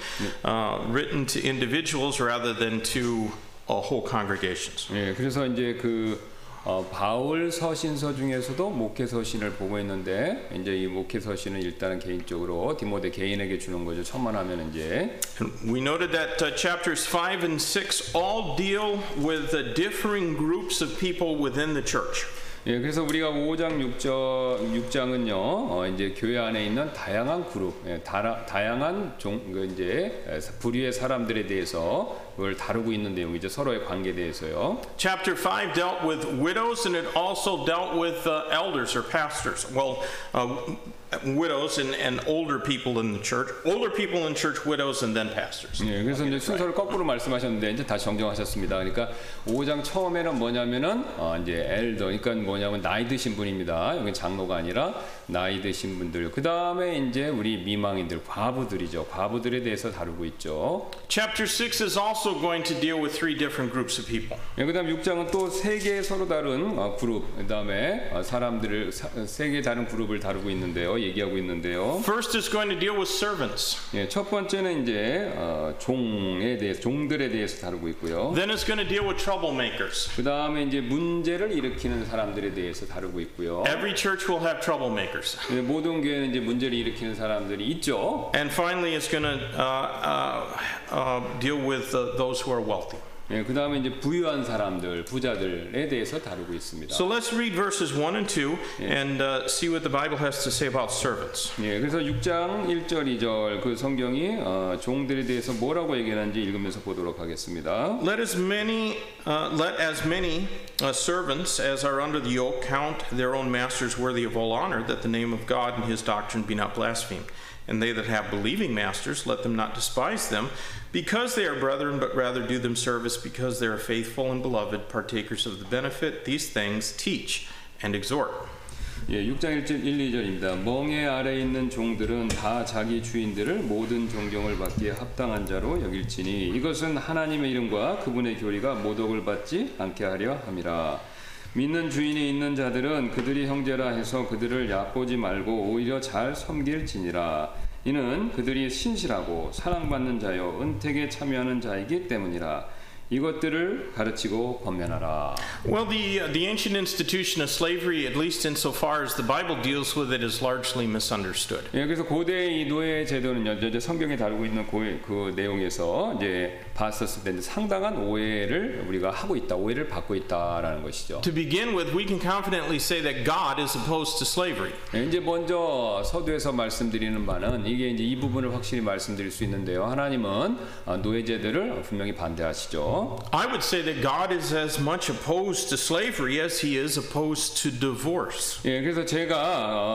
uh, written to individuals rather than to uh, whole congregations. 예, 그래서 이제 그 어, 바울 서신서 중에서도 목회 서신을 보고 있는데 이제 이 목회 서신은 일단은 개인적으로 디모데 개인에게 주는 거죠. 천만 하면 이제 And we noted that uh, chapters 5 and 6 all deal with the differing groups of people within the church. 예, 그래서 우리가 5장 6절 6장은요. 어, 이제 교회 안에 있는 다양한 그룹, 예, 다라, 다양한 종, 그 이제 에, 부류의 사람들에 대해서 그걸 다루고 있는 내용이죠. 서로의 관계에 대해서요. Chapter 5 dealt with widows and it also dealt with uh, elders or pastors. Well, uh, widows and, and older people in the church. Older people in church, widows, and then pastors. 예, 그래서 이제 순서를 거꾸로 말씀하셨는데 이제 다시 정정하셨습니다. 그러니까 5장 처음에는 뭐냐면은 어, 이제 엘더, 그러니까 뭐냐면 나이 드신 분입니다. 여기 장로가 아니라 나이 드신 분들. 그 다음에 이제 우리 미망인들, 과부들이죠. 과부들에 대해서 다루고 있죠. Chapter 6 is also going to deal with three different groups of people. 예, 그다음 6장은 또 세 개의 서로 다른 어, 그룹, 그다음에 어, 사람들을 세 개 다른 그룹을 다루고 있는데요, 얘기하고 있는데요. First is going to deal with servants. 예, 첫 번째는 이제 어, 종에 대해서, 종들에 대해서 다루고 있고요. Then it's going to deal with troublemakers. 그다음에 이제 문제를 일으키는 사람들에 대해서 다루고 있고요. Every church will have troublemakers. 예, 모든 교회는 이제 문제를 일으키는 사람들이 있죠. And finally, it's going to uh, uh, uh, deal with uh, those who are wealthy. 예, 그다음에 이제 부유한 사람들, 부자들에 대해서 다루고 있습니다. So let's read verses 1 and 2 and uh, see what the Bible has to say about servants. 예, 그래서 6장 1절 2절 그 성경이 어, 종들에 대해서 뭐라고 얘기하는지 읽으면서 보도록 하겠습니다. Let as many, uh, let as many uh, servants as are under the yoke count their own masters worthy of all honor, that the name of God and His doctrine be not blasphemed. And they that have believing masters, let them not despise them, because they are brethren, but rather do them service, because they are faithful and beloved, partakers of the benefit. These things teach and exhort. 예, 6장 1절 1, 2절입니다. 멍에 아래 있는 종들은 다 자기 주인들을 모든 존경을 받기에 합당한 자로 여길지니 이것은 하나님의 이름과 그분의 교리가 모독을 받지 않게 하려 함이라. 믿는 주인이 있는 자들은 그들이 형제라 해서 그들을 얕보지 말고 오히려 잘 섬길지니라. 이는 그들이 신실하고 사랑받는 자요 은택에 참여하는 자이기 때문이라. 이것들을 가르치고 권면하라. Well, the, uh, the ancient institution of slavery, at least insofar as the Bible deals with it, is largely misunderstood. 예, 그래서 고대의 이 노예 제도는요, 이제 성경에 다루고 있는 그, 그 내용에서 이제 봤었을 때 상당한 오해를 우리가 하고 있다, 오해를 받고 있다라는 것이죠. To begin with, we can confidently say that God is opposed to slavery. 예, 이제 먼저 서두에서 말씀드리는 바는 이게 이제 이 부분을 확실히 말씀드릴 수 있는데요. 하나님은 어, 노예제들을 분명히 반대하시죠. I would say that God is as much opposed to slavery as he is opposed to divorce. 예, 그래서 제가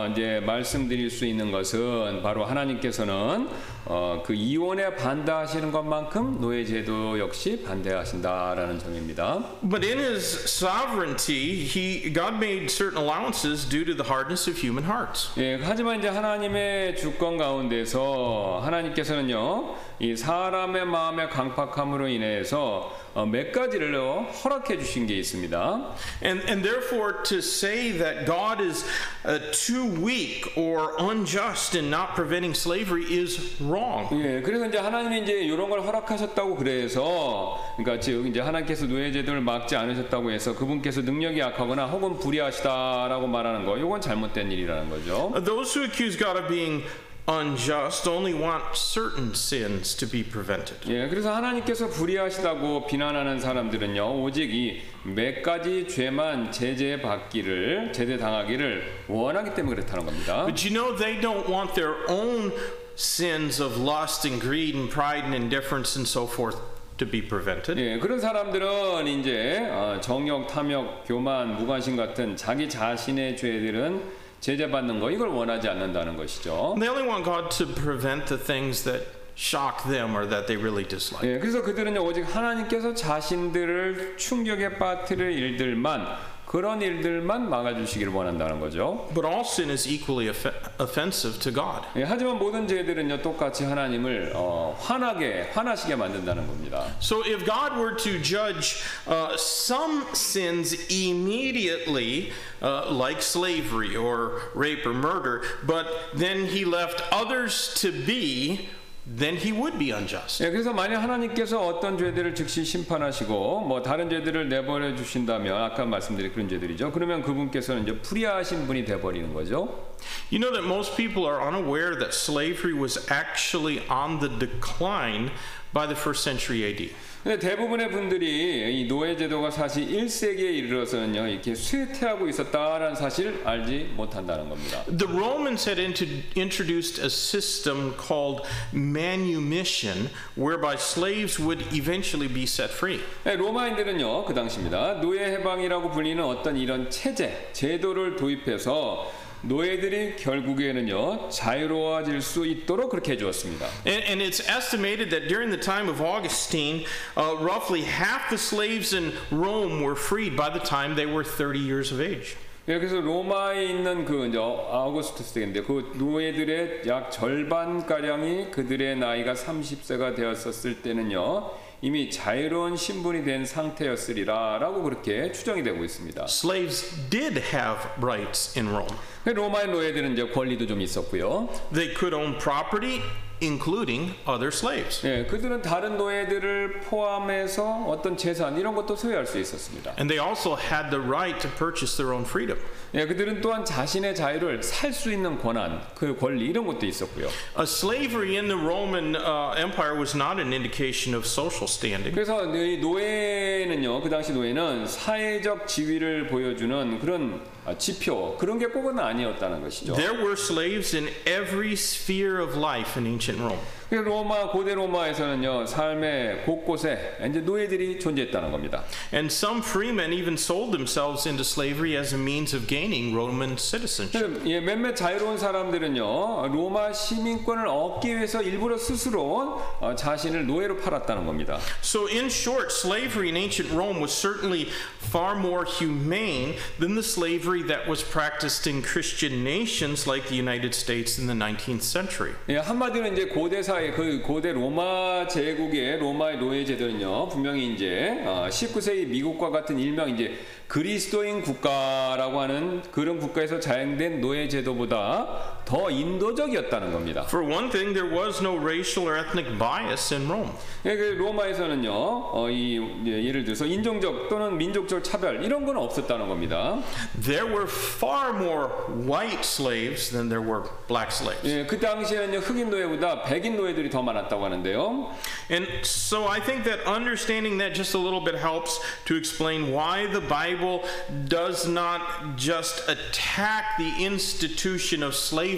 어, 이제 말씀드릴 수 있는 것은 바로 하나님께서는 어, 그 이혼에 반대하시는 것만큼 노예제 도 역시 반대하신다라는 점입니다. But in his sovereignty, he God made certain allowances due to the hardness of human hearts. 예, 하지만 이제 하나님의 주권 가운데서 하나님께서는요, 이 사람의 마음의 강팍함으로 인해서 어, 몇 가지를 허락해 주신 게 있습니다. And, and therefore, to say that God is uh, too weak or unjust in not preventing slavery is wrong. 예, 그래서 이제 하나님이 이제 이런 걸 허락하셨다고 그래서, 그러니까 즉 이제 하나님께서 노예제도를 막지 않으셨다고 해서 그분께서 능력이 약하거나 혹은 불의하시다라고 말하는 거, 이건 잘못된 일이라는 거죠. Uh, Those who accuse God of being unjust only want certain sins to be prevented. 예, 그래서 하나님께서 불의하시다고 비난하는 사람들은요, 오직 이 몇 가지 죄만 제재 받기를, 제재 당하기를 원하기 때문에 그렇다는 겁니다. But you know, they don't want their own sins of lust and greed and pride and indifference and so forth to be prevented. 예, 그런 사람들은 이제 어, 정욕, 탐욕, 교만, 무관심 같은 자기 자신의 죄들은 제재받는 거 이걸 원하지 않는다는 것이죠. They only want God to prevent the things that shock them or that they really dislike. 예, 그래서 그들은 오직 하나님께서 자신들을 충격에 빠뜨릴 일들만 그런 일들만 막아주시기를 원한다는 거죠. But all sin is equally off- offensive to God. 예, 하지만 모든 죄들은요 똑같이 하나님을 어, 화나게 화나시게 만든다는 겁니다. So if God were to judge uh, some sins immediately, uh, like slavery or rape or murder, but then he left others to be, then he would be unjust. 예, 그래서 만약 하나님께서 어떤 죄들을 즉시 심판하시고 뭐 다른 죄들을 내버려 주신다면 아까 말씀드린 그런 죄들이죠. 그러면 그분께서는 이제 불의하신 분이 돼 버리는 거죠. You know that most people are unaware that slavery was actually on the decline by the first century AD. 근데 대부분의 분들이 이 노예 제도가 사실 1세기에 이르러서는요 이렇게 쇠퇴하고 있었다라는 사실을 알지 못한다는 겁니다. The Romans had into, introduced a system called manumission, whereby slaves would eventually be set free. 네, 로마인들은요 그 당시입니다 노예 해방이라고 불리는 어떤 이런 체제 제도를 도입해서 노예들이 결국에는요 자유로워질 수 있도록 그렇게 해주었습니다. And, and it's estimated that during the time of Augustine, uh, roughly half the slaves in Rome were freed by the time they were 30 years of age. 예, 그래서 로마에 있는 그 이제 아우구스투스 때인데 그 노예들의 약 절반 가량이 그들의 나이가 30세가 되었었을 때는요 이미 자유로운 신분이 된 상태였으리라라고 그렇게 추정이 되고 있습니다. Slaves did have rights in Rome. 그 로마의 노예들은 이제 권리도 좀 있었고요. They could own property, including other slaves. 예, 그들은 다른 노예들을 포함해서 어떤 재산 이런 것도 소유할 수 있었습니다. And they also had the right to purchase their own freedom. 예, 그들은 또한 자신의 자유를 살 수 있는 권한, 그 권리 이런 것도 있었고요. Uh, slavery in the Roman uh, Empire was not an indication of social standing. 그래서 이 노예는요, 그 당시 노예는 사회적 지위를 보여주는 그런 아, 지표 그런 게 꼭은 아니었다는 것이죠. There were slaves in every sphere of life in ancient Rome. 그 로마 고대 로마에서는요, 삶의 곳곳에 이제 노예들이 존재했다는 겁니다. And some freemen even sold themselves into slavery as a means of gaining Roman citizenship. 예, 몇몇 자유로운 사람들은요, 로마 시민권을 얻기 위해서 일부러 스스로 어, 자신을 노예로 팔았다는 겁니다. So, in short, slavery in ancient Rome was certainly far more humane than the slavery that was practiced in Christian nations like the United States in the 19th century. 예, 한마디로 이제 고대 사회 그 고대 로마 제국의 로마의 노예 제도는요 분명히 이제 어, 19세기 미국과 같은 일명 이제 그리스도인 국가라고 하는 그런 국가에서 자행된 노예 제도보다 더 인도적이었다는 겁니다. For one thing, there was no racial or ethnic bias in Rome. 예, 그 로마에서는요 어, 이 예, 예를 들어서 인종적 또는 민족적 차별 이런 건 없었다는 겁니다. There were far more white slaves than there were black slaves. 예, 그 당시에는요 흑인 노예보다 백인 노예들이 더 많았다고 하는데요. And so I think that understanding that just a little bit helps to explain why the Bible does not just attack the institution of slavery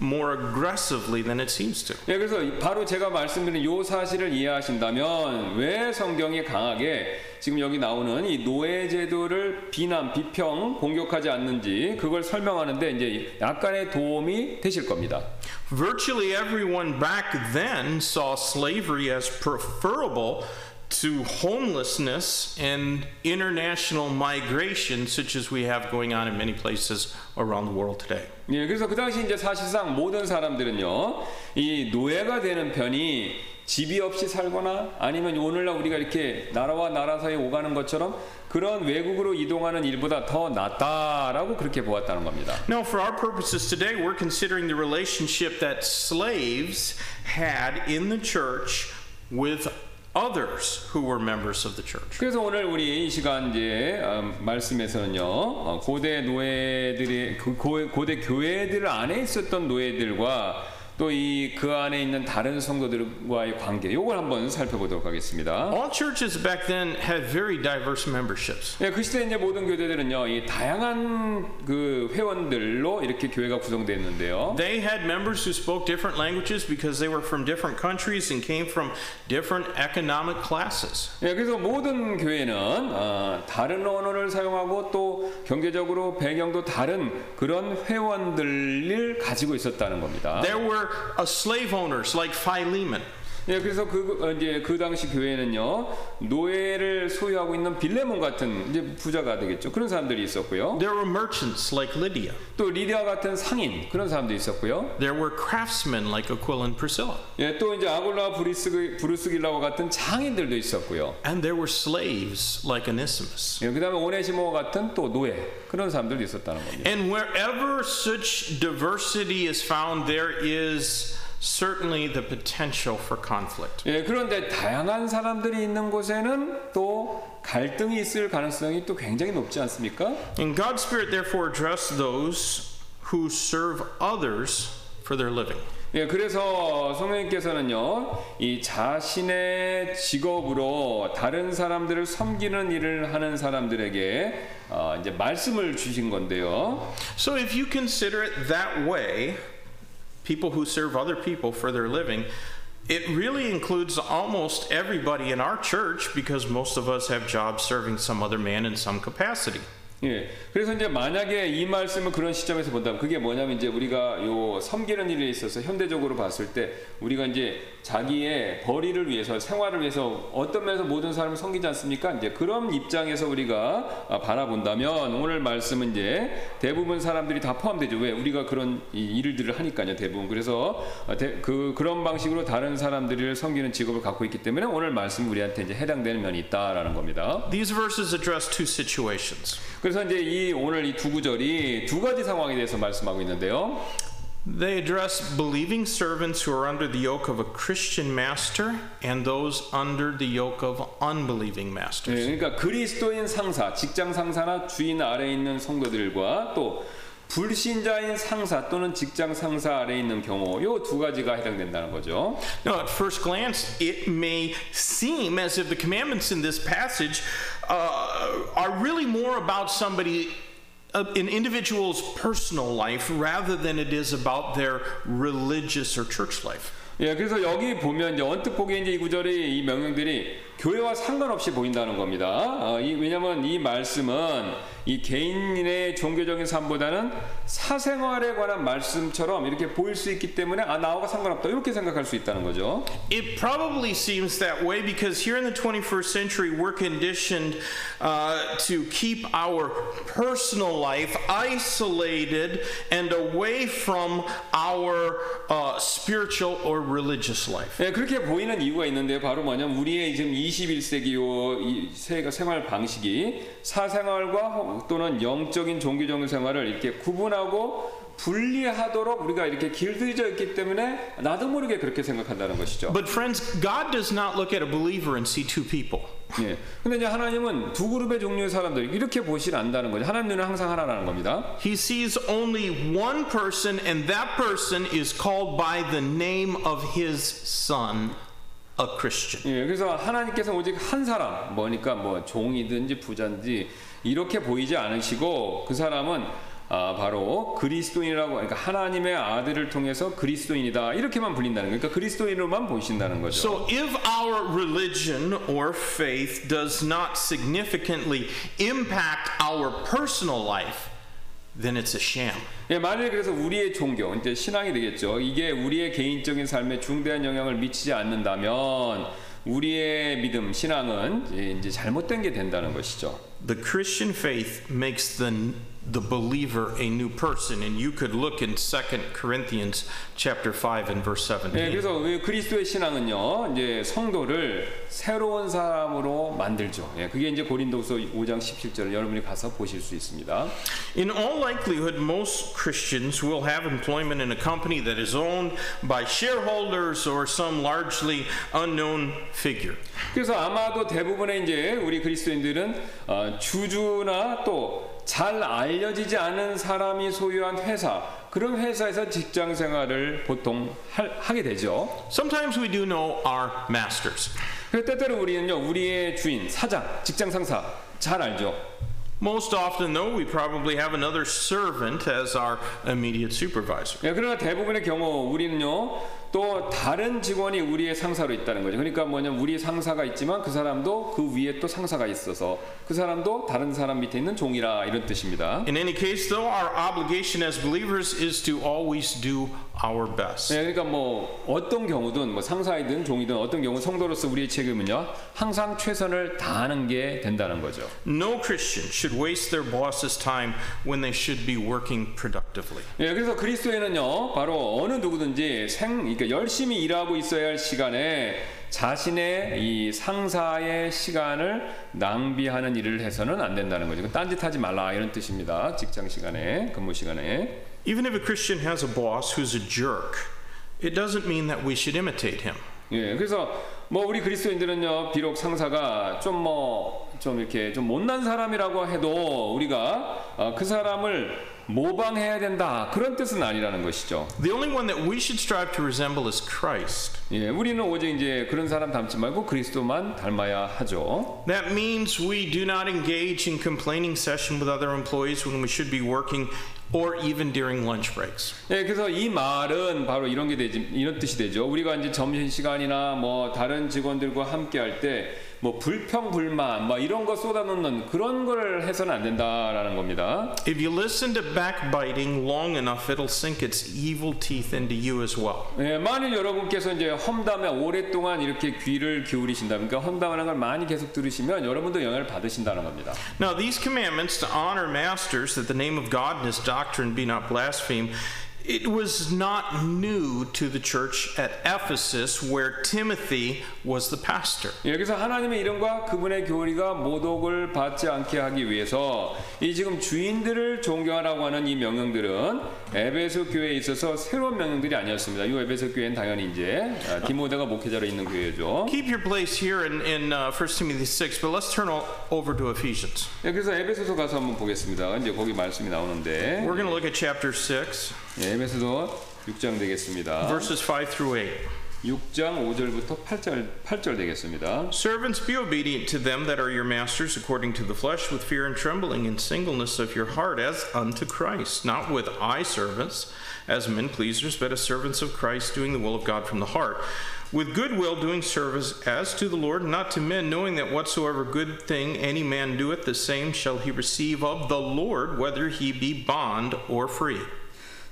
More aggressively than it seems to. 예, 그래서 바로 제가 말씀드린 요 사실을 이해하신다면 왜 성경이 강하게 지금 여기 나오는 이 노예 제도를 비난, 비평, 공격하지 않는지 그걸 설명하는데 이제 약간의 도움이 되실 겁니다. Virtually everyone back then saw slavery as preferable to homelessness and international migration, such as we have going on in many places around the world today. 예, 그래서 그 당시 이제 사실상 모든 사람들은요, 이 노예가 되는 편이 집이 없이 살거나 아니면 오늘날 우리가 이렇게 나라와 나라 사이에 오가는 것처럼 그런 외국으로 이동하는 일보다 더 낫다라고 그렇게 보았다는 겁니다. Now, for our purposes today, we're considering the relationship that slaves had in the church with others who were members of the church. 그래서 오늘 우리 이 시간 이제 어, 말씀에서는요 어, 고대 노예들이 그 고, 고대 교회들 안에 있었던 노예들과 또 이 그 안에 있는 다른 성도들과의 관계 요걸 한번 살펴보도록 하겠습니다. All churches back then had very diverse memberships. 예, 그 시대 이제 모든 교회들은요 이 다양한 그 회원들로 이렇게 교회가 구성되었는데요. They had members who spoke different languages because they were from different countries and came from different economic classes. 예, 그래서 모든 교회는 어, 다른 언어를 사용하고 또 경제적으로 배경도 다른 그런 회원들을 가지고 있었다는 겁니다. There were uh, slave owners like Philemon. 예, 그래서 그 어, 이제 그 당시 교회는요 노예를 소유하고 있는 빌레몬 같은 이제 부자가 되겠죠. 그런 사람들이 있었고요. There were merchants like Lydia. 또 리디아 같은 상인 그런 사람도 있었고요. There were craftsmen like Aquila and Priscilla. 예, 또 이제 아굴라 브리스 브리스길라와 같은 장인들도 있었고요. And there were slaves like Onesimus. 예, 그다음에 오네시모 같은 또 노예 그런 사람들도 있었다는 겁니다. And wherever such diversity is found, there is certainly the potential for conflict. 예, 그런데 다양한 사람들이 있는 곳에는 또 갈등이 있을 가능성이 또 굉장히 높지 않습니까? And God's Spirit therefore addressed those who serve others for their living. 예, 그래서 성령님께서는요, 이 자신의 직업으로 다른 사람들을 섬기는 일을 하는 사람들에게 어, 이제 말씀을 주신 건데요. So if you consider it that way, people who serve other people for their living, it really includes almost everybody in our church because most of us have jobs serving some other man in some capacity. 예. 그래서 이제 만약에 이 말씀을 그런 시점에서 본다면 그게 뭐냐면 이제 우리가 요 섬기는 일에 있어서 현대적으로 봤을 때 우리가 이제 자기의 벌이를 위해서 생활을 위해서 어떤 면에서 모든 사람을 섬기지 않습니까? 이제 그런 입장에서 우리가 아, 바라본다면 오늘 말씀은 이제 대부분 사람들이 다 포함되죠. 왜? 우리가 그런 이 일들을 하니까요. 대부분. 그래서 어, 대- 그 그런 방식으로 다른 사람들을 섬기는 직업을 갖고 있기 때문에 오늘 말씀 우리한테 이제 해당되는 면이 있다라는 겁니다. These verses address two situations. 그래서 이제 이 오늘 이 두 구절이 두 가지 상황에 대해서 말씀하고 있는데요. They address believing servants who are under the yoke of a Christian master and those under the yoke of unbelieving 네, masters. 그러니까 그리스도인 상사, 직장 상사나 주인 아래에 있는 성도들과 또 불신자인 상사 또는 직장 상사 아래에 있는 경우 요 두 가지가 해당된다는 거죠. Now, at first glance, it may seem as if the commandments in this passage uh, are really more about somebody, uh, an individual's personal life, rather than it is about their religious or church life. 예, 그래서 여기 보면 이제 언뜻 보기에 이제 이 구절이 이 명령들이 교회와 상관없이 보인다는 겁니다. 어, 이, 왜냐하면 이 말씀은 이 개인의 종교적인 삶보다는 사생활에 관한 말씀처럼 이렇게 보일 수 있기 때문에 아 나하고 상관없다 이렇게 생각할 수 있다는 거죠. It probably seems that way because here in the 21st century, we're conditioned uh, to keep our personal life isolated and away from our uh, spiritual or religious life. 예, 그렇게 보이는 이유가 있는데 바로 뭐냐면 우리의 지금 21세기 요이 세- 생활 방식이 사생활과 혹- 또는 영적인 종교적인 생활을 이렇게 구분하고 분리하도록 우리가 이렇게 길들여져 있기 때문에 나도 모르게 그렇게 생각한다는 것이죠. But friends, God does not look at a believer and see two people. 예. 근데 이제 하나님은 두 그룹의 종류의 사람들 이렇게 보시지 않는다는 거죠. 하나님 눈은 항상 하나라는 겁니다. He sees only one person, and that person is called by the name of his son, a Christian. 예, 그래서 하나님께서 오직 한 사람, 뭐니까 뭐 종이든지 부자든지 이렇게 보이지 않으시고 그 사람은 아, 바로 그리스도인이라고 그러니까 하나님의 아들을 통해서 그리스도인이다 이렇게만 불린다는 거예요. 그러니까 그리스도인으로만 보신다는 거죠. So, if our religion or faith does not significantly impact our personal life, then it's a sham. 예, 만일 그래서 우리의 종교, 이제 신앙이 되겠죠. 이게 우리의 개인적인 삶에 중대한 영향을 미치지 않는다면 우리의 믿음, 신앙은 예, 이제 잘못된 게 된다는 것이죠. The Christian faith makes the the believer a new person and you could look in 2 Corinthians chapter 5 and verse 예, 17. 그래서 왜 그리스도의 신앙은요, 이제 성도를 새로운 사람으로 만들죠. 예, 그게 이제 고린도서 5장 17절을 여러분이 가서 보실 수 있습니다. In all likelihood, most Christians will have employment in a company that is owned by shareholders or some largely unknown figure. 그래서 아마도 대부분의 이제 우리 그리스도인들은 어, 주주나 또 잘 알려지지 않은 사람이 소유한 회사 그런 회사에서 직장 생활을 보통 할- 하게 되죠. Sometimes we do know our masters. 그래서 때때로 우리는요 우리의 주인 사장 직장 상사 잘 알죠. Most often, though, we probably have another servant as our immediate supervisor. 예, 그러나 대부분의 경우 우리는요 또 다른 직원이 우리의 상사로 있다는 거죠. 그러니까 뭐냐면 우리 상사가 있지만 그 사람도 그 위에 또 상사가 있어서 그 사람도 다른 사람 밑에 있는 종이라 이런 뜻입니다. In any case, though, our obligation as believers is to always do our best. 네, 그러니까 뭐 어떤 경우든 뭐 상사이든 종이든 어떤 경우 성도로서 우리의 책임은요 항상 최선을 다하는 게 된다는 거죠. No Christian should waste their boss's time when they should be working productively. 예, 그래서 그리스도인은요 바로 어느 누구든지 생 그러니까 열심히 일하고 있어야 할 시간에 자신의 이 상사의 시간을 낭비하는 일을 해서는 안 된다는 거죠. 딴짓하지 말라 이런 뜻입니다. 직장 시간에 근무 시간에. Even if a Christian has a boss who's a jerk, it doesn't mean that we should imitate him. 예, 그래서 뭐 우리 그리스도인들은요, 비록 상사가 좀 뭐좀 이렇게 좀 못난 사람이라고 해도 우리가 어, 그 사람을 모방해야 된다 그런 뜻은 아니라는 것이죠. The only one that we should strive to resemble is Christ. 예, 우리는 오직 이제 그런 사람 닮지 말고 그리스도만 닮아야 하죠. That means we do not engage in complaining session with other employees when we should be working or even during lunch breaks. 예, 그래서 이 말은 바로 이런 게 되지, 이런 뜻이 되죠. 우리가 이제 점심 시간이나 뭐 다른 직원들과 함께 할때 뭐 불평 불만 뭐 이런 거 쏟아놓는 그런 걸 해서는 안 된다라는 겁니다. If you listen to backbiting long enough, it'll sink its evil teeth into you as well. 예, 만일 여러분께서 이제 험담에 오랫동안 이렇게 귀를 기울이신다, 그러니까 험담하는 걸 많이 계속 들으시면 여러분도 영향을 받으신다는 겁니다. Now, these commandments to honor masters, that the name of God and his doctrine be not blasphemed, it was not new to the church at Ephesus where Timothy was the pastor. 여기서 하나님의 이름과 그분의 교리가 모독을 받지 않게 하기 위해서 이 지금 주인들을 존경하라고 하는 이 명령들은 에베소 교회에 있어서 새로운 명령들이 아니었습니다. 이 에베소 교회는 당연히 이제 아, 디모데가 목회자로 있는 교회죠. Keep your place here in, in uh, 1 Timothy 6, but let's turn o- over to Ephesians. 예, 그래서 에베소서 가서 한번 보겠습니다. 이제 거기 말씀이 나오는데 We're going to look at chapter 6, 예, 에베소서 6장 되겠습니다. verses 5 through 8. 6장 5절부터 8절 8절 되겠습니다. Servants, be obedient to them that are your masters according to the flesh, with fear and trembling and singleness of your heart, as unto Christ, not with eye servants, as men pleasers, but as servants of Christ, doing the will of God from the heart. With good will doing service as to the Lord, not to men, knowing that whatsoever good thing any man doeth, the same shall he receive of the Lord, whether he be bond or free.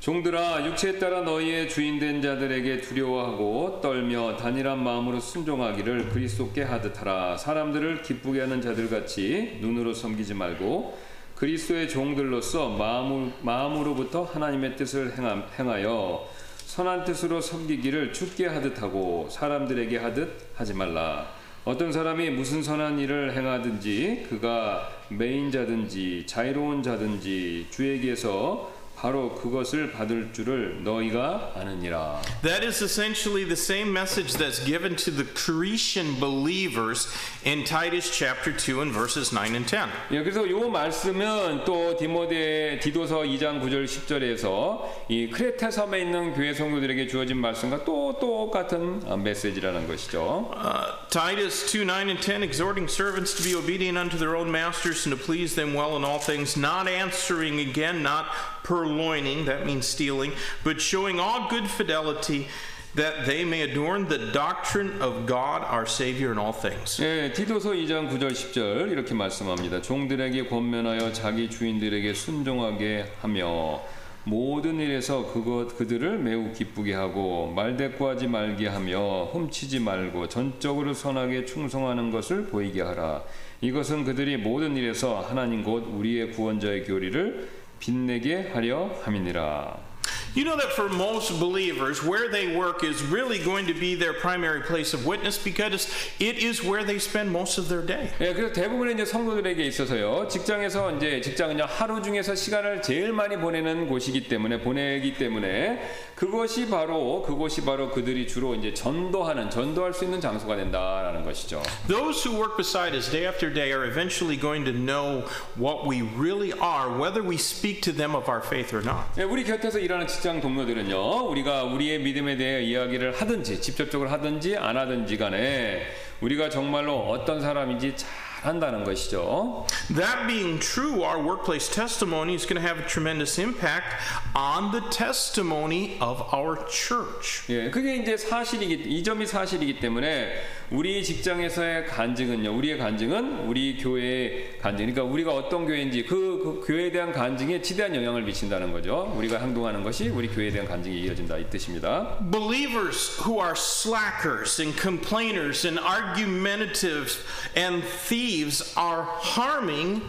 종들아 육체에 따라 너희의 주인된 자들에게 두려워하고 떨며 단일한 마음으로 순종하기를 그리스도께 하듯 하라. 사람들을 기쁘게 하는 자들 같이 눈으로 섬기지 말고 그리스도의 종들로서 마음을, 마음으로부터 하나님의 뜻을 행하, 행하여 선한 뜻으로 섬기기를 죽게 하듯 하고 사람들에게 하듯 하지 말라. 어떤 사람이 무슨 선한 일을 행하든지 그가 매인 자든지 자유로운 자든지 주에게서 바로 그것을 받을 줄을 너희가 아느니라. That is essentially the same message that's given to the Cretan believers in Titus chapter 2 and verses 9 and 10. 예, 그래서 요 말씀은 또 디모데 디도서 2장 9절 10절에서 이 크레테 섬에 있는 교회 성도들에게 주어진 말씀과 또 똑같은 어, 메시지라는 것이죠. Uh, Titus 2 9 and 10, exhorting servants to be obedient unto their own masters and to please them well in all things, not answering again, not purloining, that means stealing, but showing all good fidelity, that they may adorn the doctrine of God our Savior in all things. 예, 디도서 2장 9절 10절 이렇게 말씀합니다. 종들에게 권면하여 자기 주인들에게 순종하게 하며 모든 일에서 그것 그들을 매우 기쁘게 하고 말대꾸하지 말게 하며 훔치지 말고 전적으로 선하게 충성하는 것을 보이게 하라. 이것은 그들이 모든 일에서 하나님 곧 우리의 구원자의 교리를 빛내게 하려 함이니라. You know that for most believers, where they work is really going to be their primary place of witness because it is where they spend most of their day. 예, 그래서 대부분의 이제 성도들에게 있어서요, 직장에서 이제 직장은요 하루 중에서 시간을 제일 많이 보내는 곳이기 때문에 보내기 때문에 그것이 바로 그곳이 바로 그들이 주로 이제 전도하는 전도할 수 있는 장소가 된다라는 것이죠. Those who work beside us day after day are eventually going to know what we really are, whether we speak to them of our faith or not. 예, 우리 곁에서 일 하는 직장 동료들은요, 우리가 우리의 믿음에 대해 이야기를 하든지 직접적으로 하든지 안 하든지 간에 우리가 정말로 어떤 사람인지 잘 한다는 것이죠. That being true, our workplace testimony is going to have a tremendous impact on the testimony of our church. 예, 그게 이제 사실이기 이 점이 사실이기 때문에 우리 직장에서의 간증은요. 우리의 간증은 우리 교회의 간증. 그러니까 우리가 어떤 교회인지 그, 그 교회에 대한 간증에 지대한 영향을 미친다는 거죠. 우리가 행동하는 것이 우리 교회에 대한 간증이 이어진다 이 뜻입니다. Believers who are slackers and complainers and argumentative and thieves are harming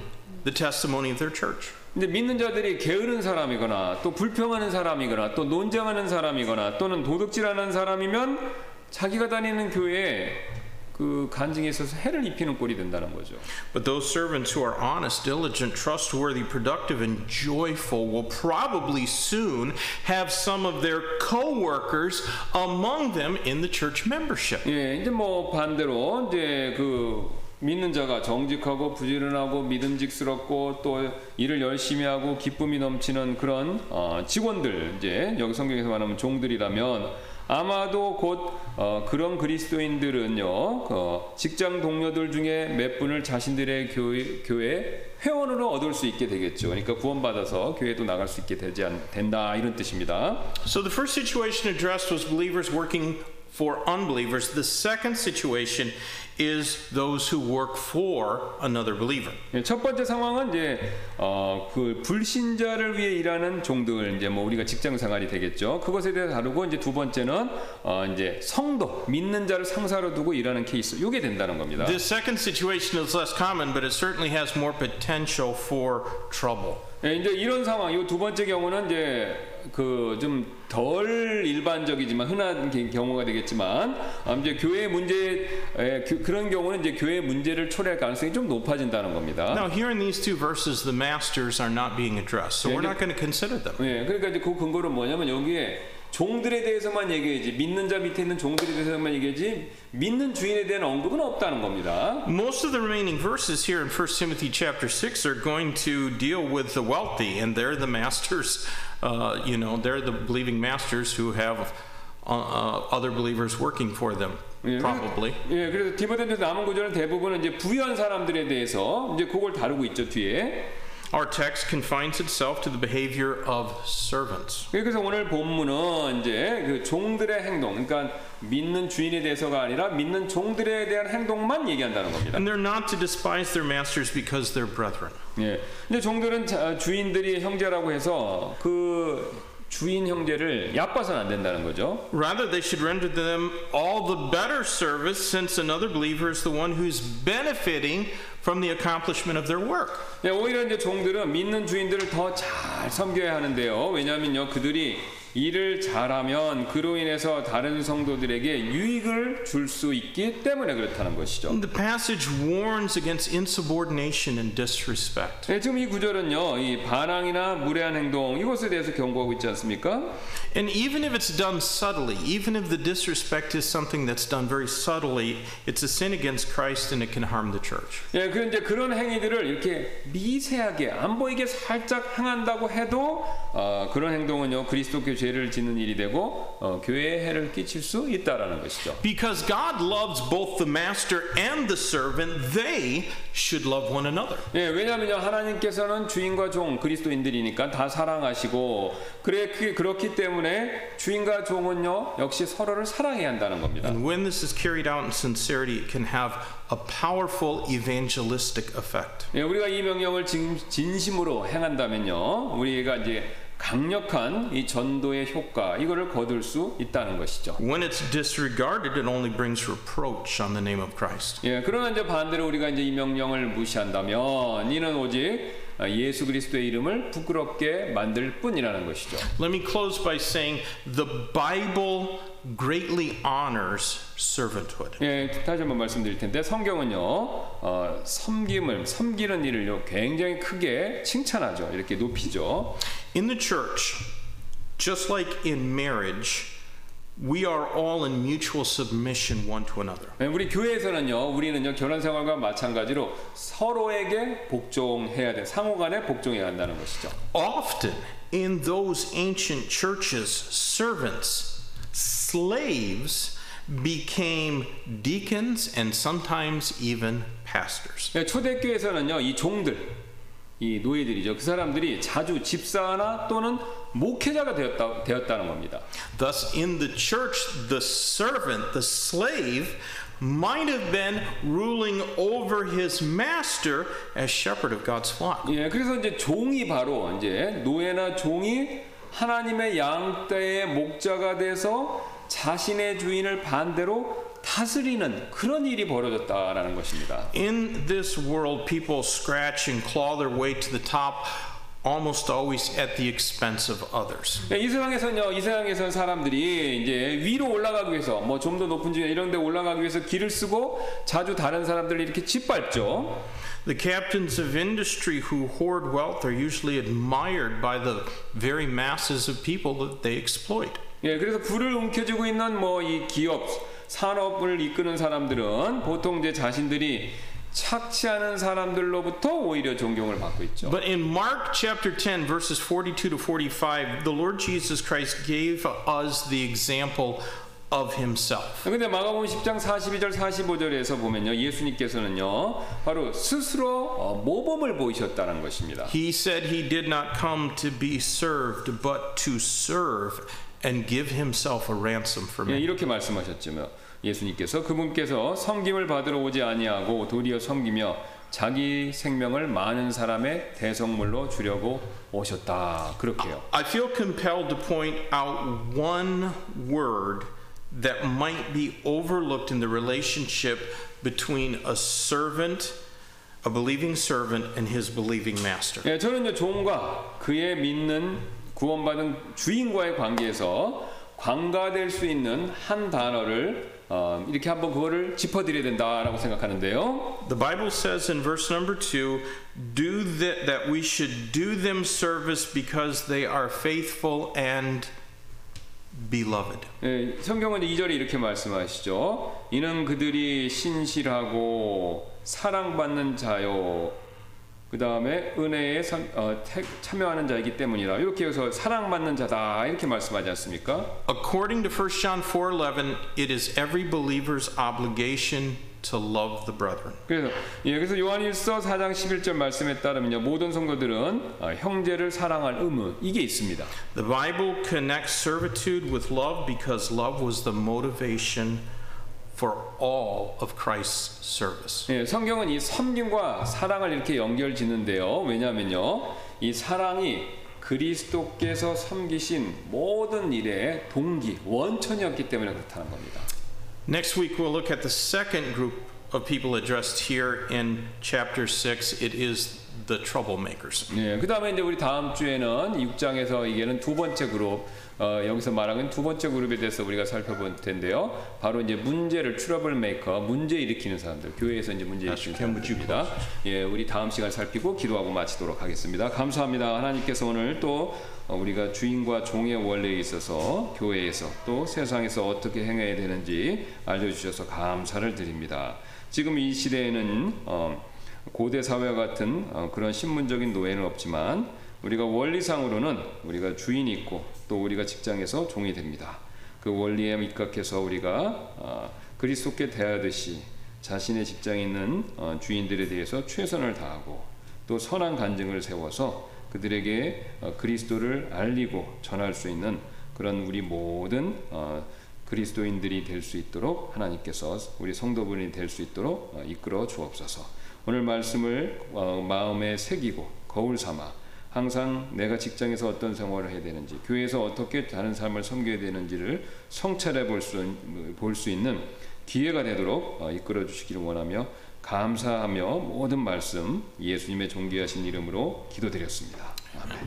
the testimony of their church. 근데 믿는 자들이 게으른 사람이거나 또 불평하는 사람이거나 또 논쟁하는 사람이거나 또는 도둑질하는 사람이면 자기가 다니는 교회에 그 간증에 있어서 해를 입히는 꼴이 된다는 거죠. But those servants who are honest, diligent, trustworthy, productive, and joyful will probably soon have some of their co workers among them in the church membership. 예, 이제 뭐 반대로 이제 그 믿는 자가 정직하고 부지런하고 믿음직스럽고 또 일을 열심히 하고 기쁨이 넘치는 그런 어, 직원들 이제 여기 성경에서 말하면 종들이라면 아마도 곧 어, 그런 그리스도인들은요 어, 직장 동료들 중에 몇 분을 자신들의 교회, 교회 회원으로 얻을 수 있게 되겠죠. 그러니까 구원받아서 교회도 나갈 수 있게 되지 않, 된다 이런 뜻입니다. So the first situation addressed was believers working for unbelievers. The second situation is those who work for another believer. 예, 첫 번째 상황은 이제 어, 그 불신자를 위해 일하는 종들 이제 뭐 우리가 직장 생활이 되겠죠. 그것에 대해 다루고 이제 두 번째는 어, 이제 성도 믿는 자를 상사로 두고 일하는 케이스. 요게 된다는 겁니다. This second situation is less common, but it certainly has more potential for trouble. 예, 이제 이런 상황, 이 두 번째 경우는 이제 그 좀 덜 일반적이지만 흔한 게- 경우가 되겠지만 아, 이제 교회 문제 에, 그, 그런 경우는 이제 교회 문제를 초래할 가능성이 좀 높아진다는 겁니다. Now, here in these two verses, the masters are not being addressed, so Yeah, we're not going to consider them. 예, 그러니까 이제 그 근거는 뭐냐면 여기에 종들에 대해서만 얘기해야지 믿는 자 밑에 있는 종들에 대해서만 얘기하지 믿는 주인에 대한 언급은 없다는 겁니다. Most of the remaining verses here in 1 Timothy chapter 6 are going to deal with the wealthy, and they're the masters, uh, you know, they're the believing masters who have uh, uh, other believers working for them, 예, probably. 그래서, 예, 그래서 디모데전서 남은 구절은 대부분은 이제 부유한 사람들에 대해서 이제 그걸 다루고 있죠 뒤에. Our text confines itself to the behavior of servants. 그래서 오늘 본문은 이제 그 종들의 행동, 그러니까 믿는 주인에 대해서가 아니라 믿는 종들에 대한 행동만 얘기한다는 겁니다. And they're not to despise their masters because they're brethren. 예. 근데 종들은 자- 주인들이 형제라고 해서 그 주인 형제를 얕봐서는 안 된다는 거죠. Rather, they should render them all the better service since another believer is the one who's benefiting from the accomplishment of their work. 예, 오히려 이제 종들은 믿는 주인들을 더 잘 섬겨야 하는데요. 왜냐하면요, 그들이 일을 잘하면 그로 인해서 다른 성도들에게 유익을 줄 수 있기 때문에 그렇다는 것이죠. The passage warns against insubordination and disrespect. 예, 지금 이 구절은요, 이 반항이나 무례한 행동 이것에 대해서 경고하고 있지 않습니까? And even if it's done subtly, even if the disrespect is something that's done very subtly, it's a sin against Christ and it can harm the church. 예, 그런데 그런 행위들을 이렇게 미세하게 안 보이게 살짝 행한다고 해도 어, 그런 행동은요 그리스도교 죄를 짓는 일이 되고 어, 교회에 해를 끼칠 수 있다라는 것이죠. Because God loves both the master and the servant, they should love one another. 예, 왜냐하면요 하나님께서는 주인과 종 그리스도인들이니까 다 사랑하시고 그래 그, 그렇기 때문에 주인과 종은요 역시 서로를 사랑해야 한다는 겁니다. And when this is carried out in sincerity, it can have a powerful evangelistic effect. 예, 우리가 이 명령을 진, 진심으로 행한다면요 우리가 이제 강력한 이 전도의 효과 이거를 거둘 수 있다는 것이죠. When it's disregarded, it only brings reproach on the name of Christ. 예, 그러나 이제 반대로 우리가 이제 이 명령을 무시한다면 이는 오직 예수 그리스도의 이름을 부끄럽게 만들 뿐이라는 것이죠. Let me close by saying the Bible greatly honors servanthood. 예, 다시 한번 말씀드릴 텐데 성경은요, 어, 섬김을 섬기는 일을요 굉장히 크게 칭찬하죠. 이렇게 높이죠. In the church, just like in marriage, we are all in mutual submission one to another. 예, 우리 교회에서는요, 우리는요 결혼 생활과 마찬가지로 서로에게 복종해야 돼, 상호간에 복종해야 한다는 것이죠. Often in those ancient churches, servants, slaves, became deacons and sometimes even pastors. 예, 초대교회에서는요, 이 종들, 이 노예들이죠. 그 사람들이 자주 집사나 또는 목회자가 되었다, 되었다는 겁니다. Thus, in the church, the servant, the slave, might have been ruling over his master as shepherd of God's flock. 예, 그래서 이제 종이 바로 이제 노예나 종이 하나님의 양떼의 목자가 돼서 자신의 주인을 반대로 다스리는 그런 일이 벌어졌다라는 것입니다. In this world, people scratch and claw their way to the top, almost always at the expense of others. 예, 이 세상에서는요, 이 세상에서는 사람들이 이제 위로 올라가기 위해서 뭐 좀 더 높은 지대 이런 데 올라가기 위해서 길을 쓰고 자주 다른 사람들을 이렇게 짓밟죠. The captains of industry who hoard wealth are usually admired by the very masses of people that they exploit. 예, 그래서 불을 움켜쥐고 있는 뭐 이 기업 산업을 이끄는 사람들은 보통 이제 자신들이 착취하는 사람들로부터 오히려 존경을 받고 있죠. But in Mark chapter 10, verses 42 to 45, the Lord Jesus Christ gave us the example of himself. 근데 마가복음 10장 42절 45절에서 보면요. 예수님께서는요. 바로 스스로 어, 모범을 보이셨다는 것입니다. He said he did not come to be served, but to serve and give himself a ransom for 예, me. 이렇게 말씀하셨지요. 예수님께서 그분께서 섬김을 받으러 오지 아니하고 도리어 섬기며 자기 생명을 많은 사람의 대성물로 주려고 오셨다. 그렇게요. I feel compelled to point out one word that might be overlooked in the relationship between a servant, a believing servant, and his believing master. 예, 저는요 종과 그의 믿는 구원받은 주인과의 관계에서 관가될 수 있는 한 단어를 어, 이렇게 한번 그거를 짚어드려야 된다라고 생각하는데요. The Bible says in verse number two, do that, that we should do them service because they are faithful and beloved. 예, 성경은 2절에 이렇게 말씀하시죠. 이는 그들이 신실하고 사랑받는 자요. 그 다음에 은혜에 선- 어, 태- 참여하는 자이기 때문이라. 이렇게 해서 사랑받는 자다 이렇게 말씀하지 않습니까? According to 1 John 4:11, it is every believer's obligation to love the brethren. 그래서 예, 그래서 요한일서 4장 11절 말씀에 따르면요 모든 성도들은 어, 형제를 사랑할 의무 이게 있습니다. The Bible connects servitude with love because love was the motivation for all of Christ's service. 예, 성경은 이 섬김과 사랑을 이렇게 연결짓는데요. 왜냐하면요 이 사랑이 그리스도께서 섬기신 모든 일의 동기 원천이었기 때문에 그렇다는 겁니다. Next week, we'll look at the second group of people addressed here in chapter 6. It is the troublemakers. 예, 그 다음에 이제 우리 다음 주에는 6장에서 얘기하는 두 번째 그룹, 어, 여기서 말하는 두 번째 그룹에 대해서 우리가 살펴볼 텐데요. 바로 이제 문제를 트러블 메이커, 문제 일으키는 사람들, 교회에서 이제 문제 일으키는 사람들입니다. 예, 우리 다음 시간 살피고 기도하고 마치도록 하겠습니다. 감사합니다. 하나님께서 오늘 또 어, 우리가 주인과 종의 원리에 있어서 교회에서 또 세상에서 어떻게 행해야 되는지 알려주셔서 감사를 드립니다. 지금 이 시대에는 어, 고대 사회와 같은 어, 그런 신문적인 노예는 없지만 우리가 원리상으로는 우리가 주인이 있고 또 우리가 직장에서 종이 됩니다. 그 원리에 입각해서 우리가 어, 그리스도께 대하듯이 자신의 직장에 있는 어, 주인들에 대해서 최선을 다하고 또 선한 간증을 세워서 그들에게 어, 그리스도를 알리고 전할 수 있는 그런 우리 모든 어, 그리스도인들이 될 수 있도록 하나님께서 우리 성도분이 될 수 있도록 어, 이끌어 주옵소서. 오늘 말씀을 어, 마음에 새기고 거울 삼아 항상 내가 직장에서 어떤 생활을 해야 되는지, 교회에서 어떻게 다른 삶을 섬겨야 되는지를 성찰해 볼 수 볼 수 있는 기회가 되도록 어, 이끌어 주시기를 원하며 감사하며 모든 말씀 예수님의 존귀하신 이름으로 기도드렸습니다. 아멘.